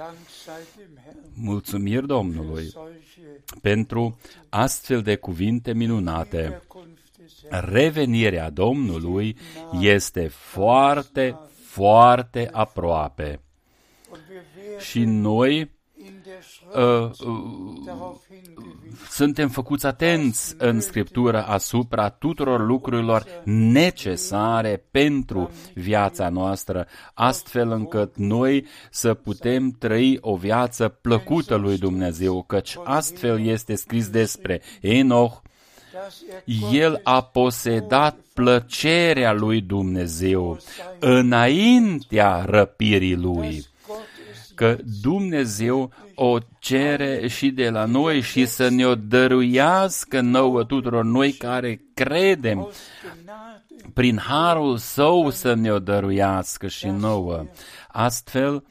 Mulțumiri Domnului pentru astfel de cuvinte minunate. Revenirea Domnului este foarte, foarte aproape. Și noi uh, uh, suntem făcuți atenți în Scriptură asupra tuturor lucrurilor necesare pentru viața noastră, astfel încât noi să putem trăi o viață plăcută lui Dumnezeu, căci astfel este scris despre Enoch, el a posedat plăcerea lui Dumnezeu înaintea răpirii lui că Dumnezeu o cere și de la noi și să ne-o dăruiască nouă tuturor noi care credem prin harul său să ne-o dăruiască și nouă, astfel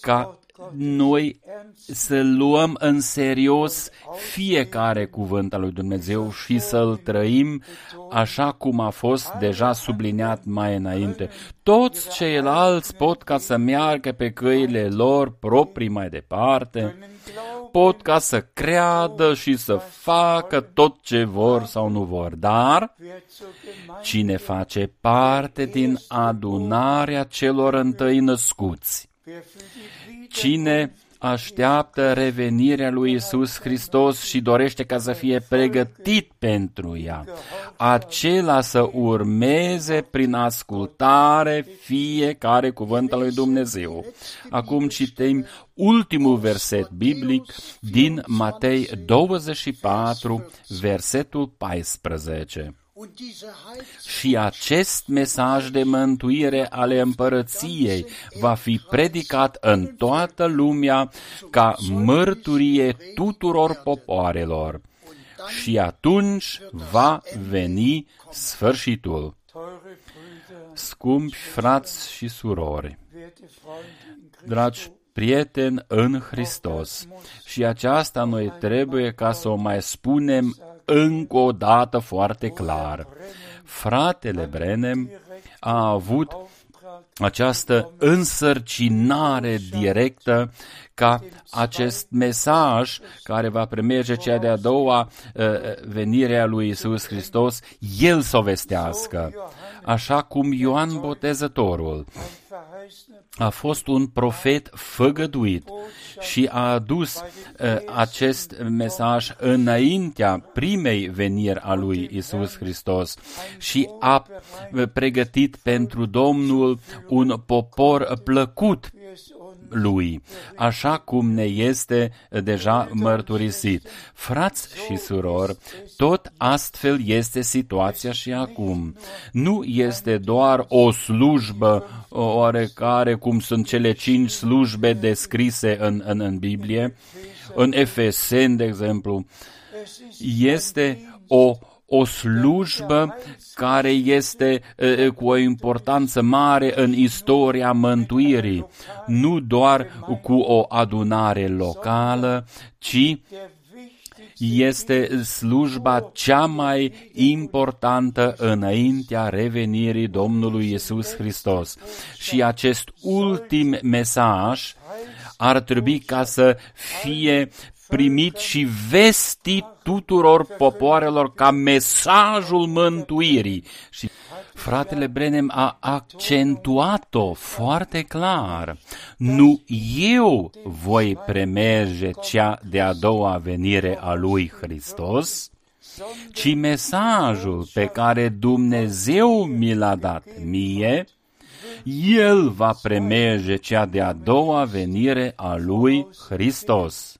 ca noi să luăm în serios fiecare cuvânt al lui Dumnezeu și să-l trăim așa cum a fost deja subliniat mai înainte. Toți ceilalți pot ca să meargă pe căile lor proprii mai departe, pot ca să creadă și să facă tot ce vor sau nu vor, dar cine face parte din adunarea celor întâi născuți, cine așteaptă revenirea lui Isus Hristos și dorește ca să fie pregătit pentru ea. Acela să urmeze prin ascultare fiecare cuvânt al lui Dumnezeu. Acum citim ultimul verset biblic din Matei 24, versetul 14. Și acest mesaj de mântuire ale împărăției va fi predicat în toată lumea ca mărturie tuturor popoarelor. Și atunci va veni sfârșitul. Scumpi frați și surori, dragi prieteni în Hristos, și aceasta noi trebuie ca să o mai spunem încă o dată foarte clar. Fratele Brenem a avut această însărcinare directă ca acest mesaj care va primerge cea de-a doua uh, venire a lui Isus Hristos, el să o vestească, așa cum Ioan Botezătorul a fost un profet făgăduit și a adus uh, acest mesaj înaintea primei veniri a lui Isus Hristos și a pregătit pentru Domnul un popor plăcut lui, așa cum ne este deja mărturisit. Frați și surori, tot astfel este situația și acum. Nu este doar o slujbă oarecare, cum sunt cele cinci slujbe descrise în, în, în Biblie, în Efesen, de exemplu, este o o slujbă care este cu o importanță mare în istoria mântuirii, nu doar cu o adunare locală, ci este slujba cea mai importantă înaintea revenirii Domnului Isus Hristos. Și acest ultim mesaj ar trebui ca să fie primit și vestit tuturor popoarelor ca mesajul mântuirii. Și fratele Brenem a accentuat-o foarte clar. Nu eu voi premerge cea de-a doua venire a lui Hristos, ci mesajul pe care Dumnezeu mi l-a dat mie, el va premerge cea de-a doua venire a lui Hristos.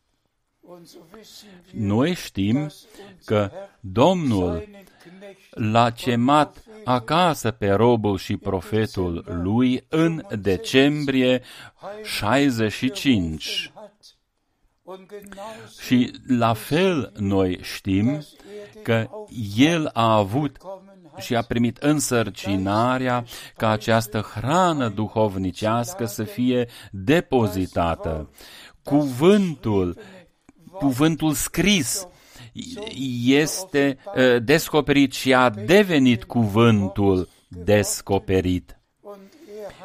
Noi știm că Domnul l-a cemat acasă pe robul și profetul lui în decembrie 65. Și la fel noi știm că el a avut și a primit însărcinarea ca această hrană duhovnicească să fie depozitată. Cuvântul cuvântul scris este uh, descoperit și a devenit cuvântul descoperit.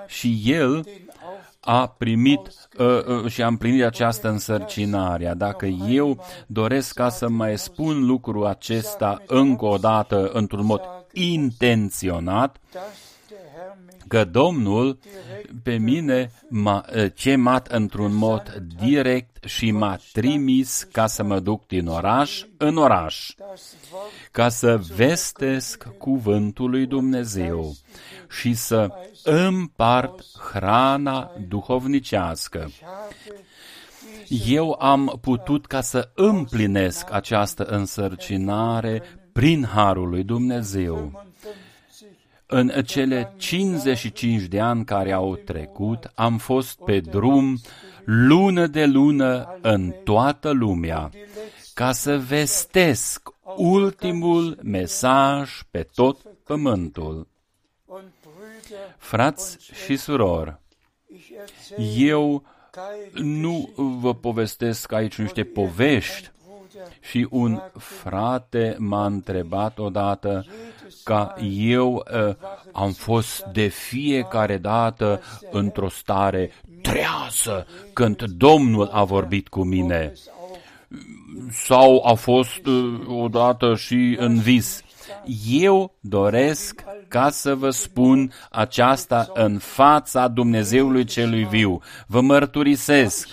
Și el a primit uh, uh, și a împlinit această însărcinare. Dacă eu doresc ca să mai spun lucrul acesta încă o dată într-un mod intenționat, că Domnul pe mine m-a eh, chemat într-un mod direct și m-a trimis ca să mă duc din oraș în oraș, ca să vestesc cuvântul lui Dumnezeu și să împart hrana duhovnicească. Eu am putut ca să împlinesc această însărcinare prin harul lui Dumnezeu. În cele 55 de ani care au trecut, am fost pe drum lună de lună în toată lumea, ca să vestesc ultimul mesaj pe tot pământul. Frați și surori, eu Nu vă povestesc aici niște povești, și un frate m-a întrebat odată ca eu uh, am fost de fiecare dată într-o stare treasă când Domnul a vorbit cu mine. Sau a fost uh, odată și în vis. Eu doresc ca să vă spun aceasta în fața Dumnezeului celui viu. Vă mărturisesc.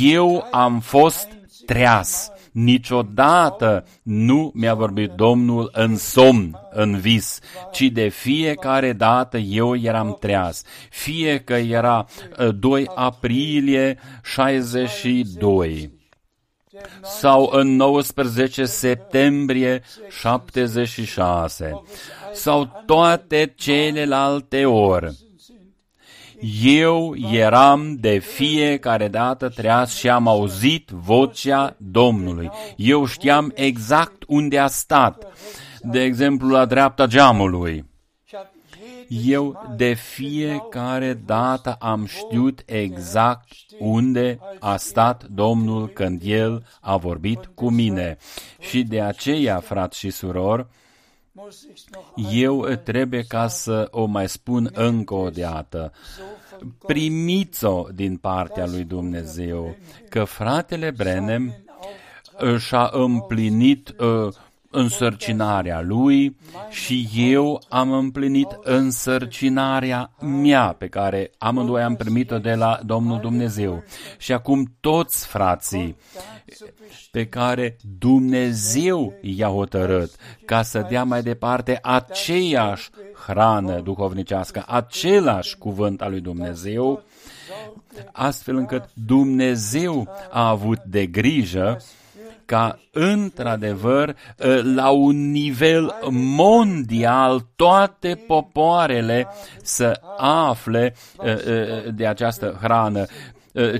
Eu am fost treas. Niciodată nu mi-a vorbit Domnul în somn, în vis, ci de fiecare dată eu eram treaz. Fie că era 2 ă, aprilie 62 sau în 19 septembrie 76 sau toate celelalte ori eu eram de fiecare dată treaz și am auzit vocea Domnului. Eu știam exact unde a stat. De exemplu, la dreapta geamului. Eu de fiecare dată am știut exact unde a stat Domnul când El a vorbit cu mine. Și de aceea, frat și suror, eu trebuie ca să o mai spun încă o dată. Primiți-o din partea lui Dumnezeu, că fratele Brenem și-a împlinit uh, însărcinarea lui și eu am împlinit însărcinarea mea pe care amândoi am primit-o de la Domnul Dumnezeu. Și acum toți frații pe care Dumnezeu i-a hotărât ca să dea mai departe aceeași hrană duhovnicească, același cuvânt al lui Dumnezeu, astfel încât Dumnezeu a avut de grijă ca într-adevăr la un nivel mondial toate popoarele să afle de această hrană.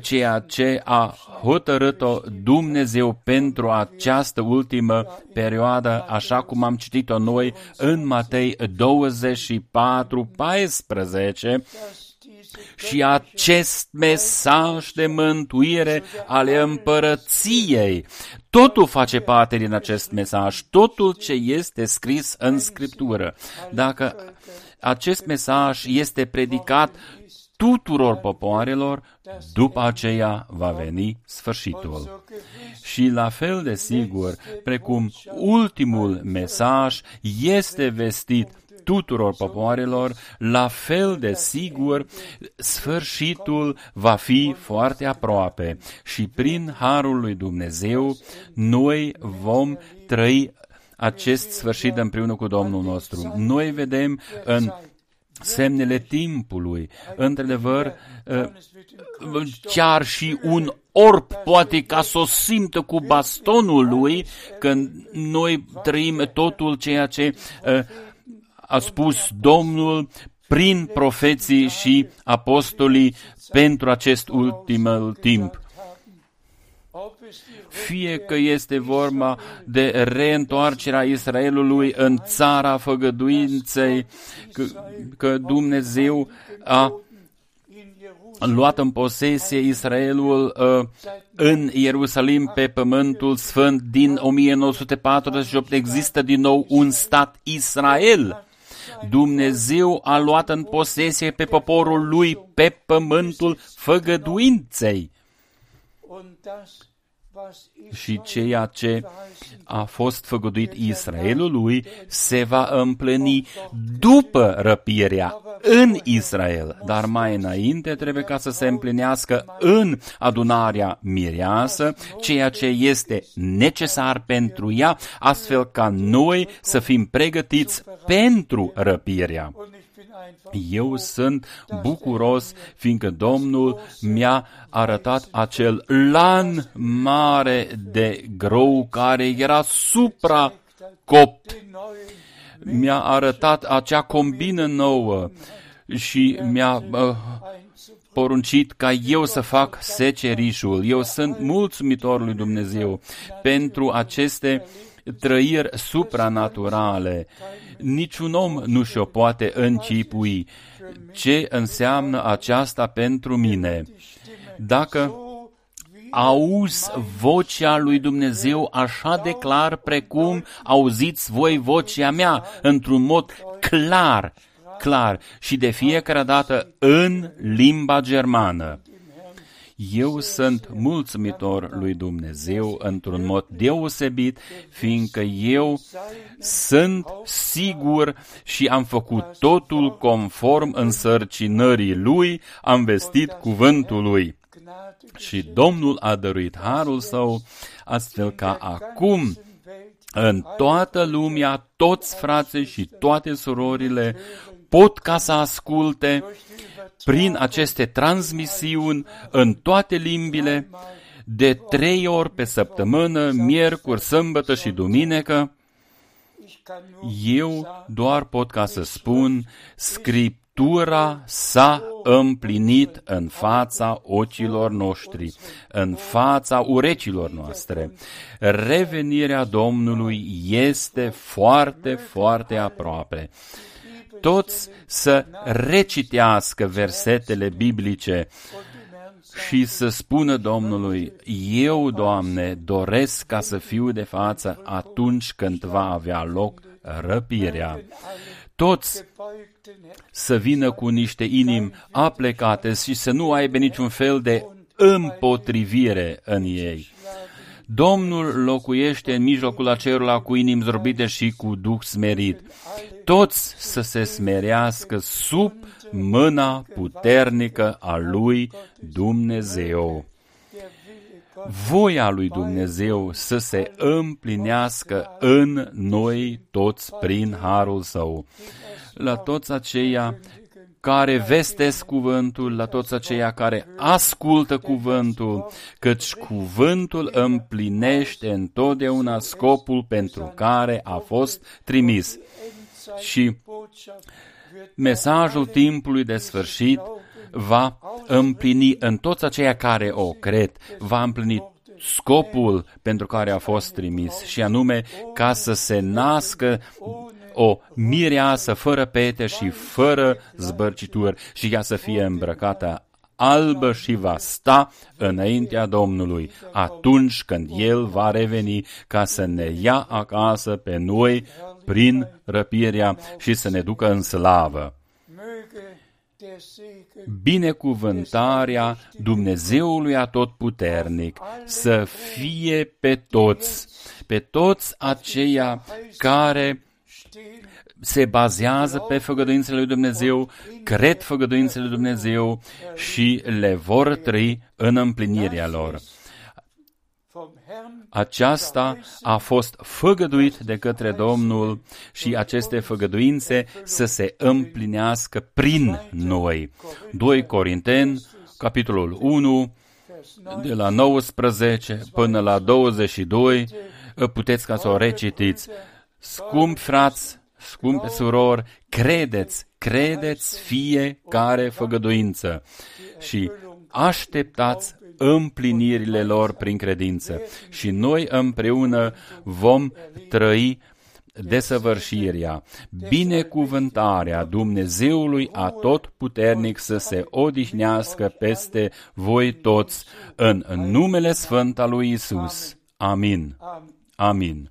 Ceea ce a hotărât-o Dumnezeu pentru această ultimă perioadă, așa cum am citit-o noi în Matei 24, 14, și acest mesaj de mântuire ale împărăției. Totul face parte din acest mesaj, totul ce este scris în Scriptură. Dacă acest mesaj este predicat tuturor popoarelor, după aceea va veni sfârșitul. Și la fel de sigur, precum ultimul mesaj este vestit tuturor popoarelor, la fel de sigur, sfârșitul va fi foarte aproape și prin harul lui Dumnezeu noi vom trăi acest sfârșit împreună cu Domnul nostru. Noi vedem în semnele timpului. Într-adevăr, chiar și un orb poate ca să o simtă cu bastonul lui când noi trăim totul ceea ce a spus Domnul prin profeții și apostolii pentru acest ultim timp. Fie că este vorba de reîntoarcerea Israelului în țara făgăduinței, că, că Dumnezeu a luat în posesie Israelul uh, în Ierusalim pe pământul sfânt din 1948 există din nou un stat Israel Dumnezeu a luat în posesie pe poporul lui pe pământul făgăduinței. Și ceea ce a fost făgăduit Israelului se va împlini după răpirea în Israel, dar mai înainte trebuie ca să se împlinească în adunarea mireasă ceea ce este necesar pentru ea, astfel ca noi să fim pregătiți pentru răpirea. Eu sunt bucuros fiindcă Domnul mi-a arătat acel lan mare de grâu care era supra copt. Mi-a arătat acea combină nouă și mi-a uh, poruncit ca eu să fac secerișul. Eu sunt mulțumitor lui Dumnezeu pentru aceste trăiri supranaturale. Niciun om nu și-o poate încipui. Ce înseamnă aceasta pentru mine? Dacă
so wie
auzi vocea lui Dumnezeu așa de clar precum auziți voi vocea mea, într-un mod clar, clar și de fiecare dată în limba germană. Eu sunt mulțumitor lui Dumnezeu într-un mod deosebit, fiindcă eu sunt sigur și am făcut totul conform însărcinării lui, am vestit cuvântul lui.
Gnade
Și Domnul a dăruit harul său, astfel ca acum
Welt
în toată lumea, toți frații și toate surorile pot ca să asculte prin aceste transmisiuni în toate limbile, de trei ori pe săptămână, miercuri, sâmbătă și duminică,
Ich kann nur
eu doar pot ca să spun, Scriptura s-a împlinit în fața ochilor noștri, în fața urechilor noastre. Revenirea Domnului este foarte, foarte aproape. Toți să recitească versetele biblice și să spună Domnului, eu, Doamne, doresc ca să fiu de față atunci când va avea loc răpirea. Toți
beugten Herzen
să vină cu niște inimi aplecate și să nu aibă niciun fel de împotrivire în ei. Domnul locuiește în mijlocul acelora cu inimi zorbite și cu duh smerit. Toți să se smerească sub mâna puternică a lui Dumnezeu. Voia lui Dumnezeu să se împlinească în noi toți prin harul său. La toți aceia care vestesc cuvântul, la toți aceia care ascultă cuvântul, căci cuvântul împlinește întotdeauna scopul pentru care a fost trimis. Și
Botschaft wird
mesajul timpului de sfârșit va împlini în toți aceia care o cred, va împlini scopul pentru care a fost trimis, și anume ca să se nască o mireasă fără pete și fără zbărcituri și ea să fie îmbrăcată albă și va sta înaintea Domnului atunci când El va reveni ca să ne ia acasă pe noi prin răpirea și să ne ducă în slavă.
möge der Segen
Binecuvântarea Dumnezeului Atotputernic să fie pe toți, pe toți aceia care
stehen
se bazează pe făgăduințele lui Dumnezeu, cred făgăduințele lui Dumnezeu și le vor trăi în împlinirea lor.
vom Herrn
Aceasta a fost făgăduit de către Domnul și aceste făgăduințe să se împlinească prin noi. 2 Corinteni, capitolul 1, de la 19 până la 22, puteți ca să o recitiți. Scump frați, scumpe surori, credeți, credeți fiecare făgăduință și așteptați împlinirile lor prin credință. Și noi împreună vom trăi desăvârșirea, binecuvântarea Dumnezeului Atotputernic să se odihnească peste voi toți, în numele Sfânt al lui Isus. Amin. Amin.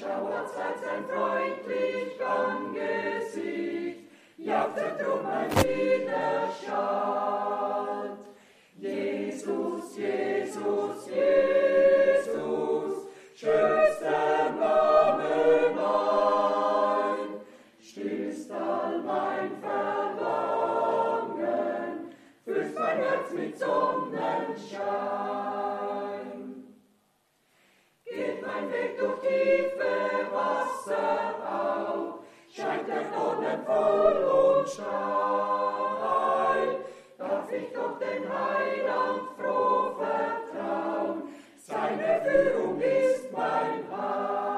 Schau auf sein freundlich Angesicht, jagtet drum ein Widerstand. Jesus, Jesus, Jesus, schönster Name mein, stillst all mein Verlangen, füllst mein Herz mit Sonnenschein. Geht mein Weg durch die Scheint der voll und steil. Darf ich doch den Heiland froh vertrauen, seine Führung ist mein Heil.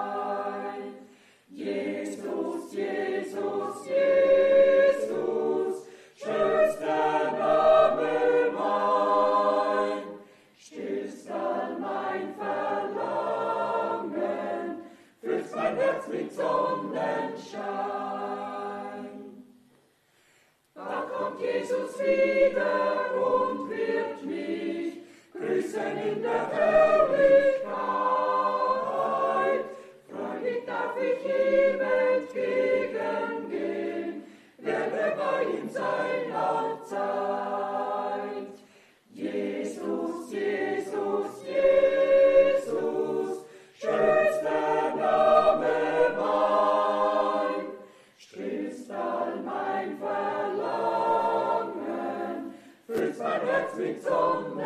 Wieder und wird mich grüßen in der Herrlichkeit. Freudig darf ich ihm entgegengehen, werde bei ihm sein Blessed on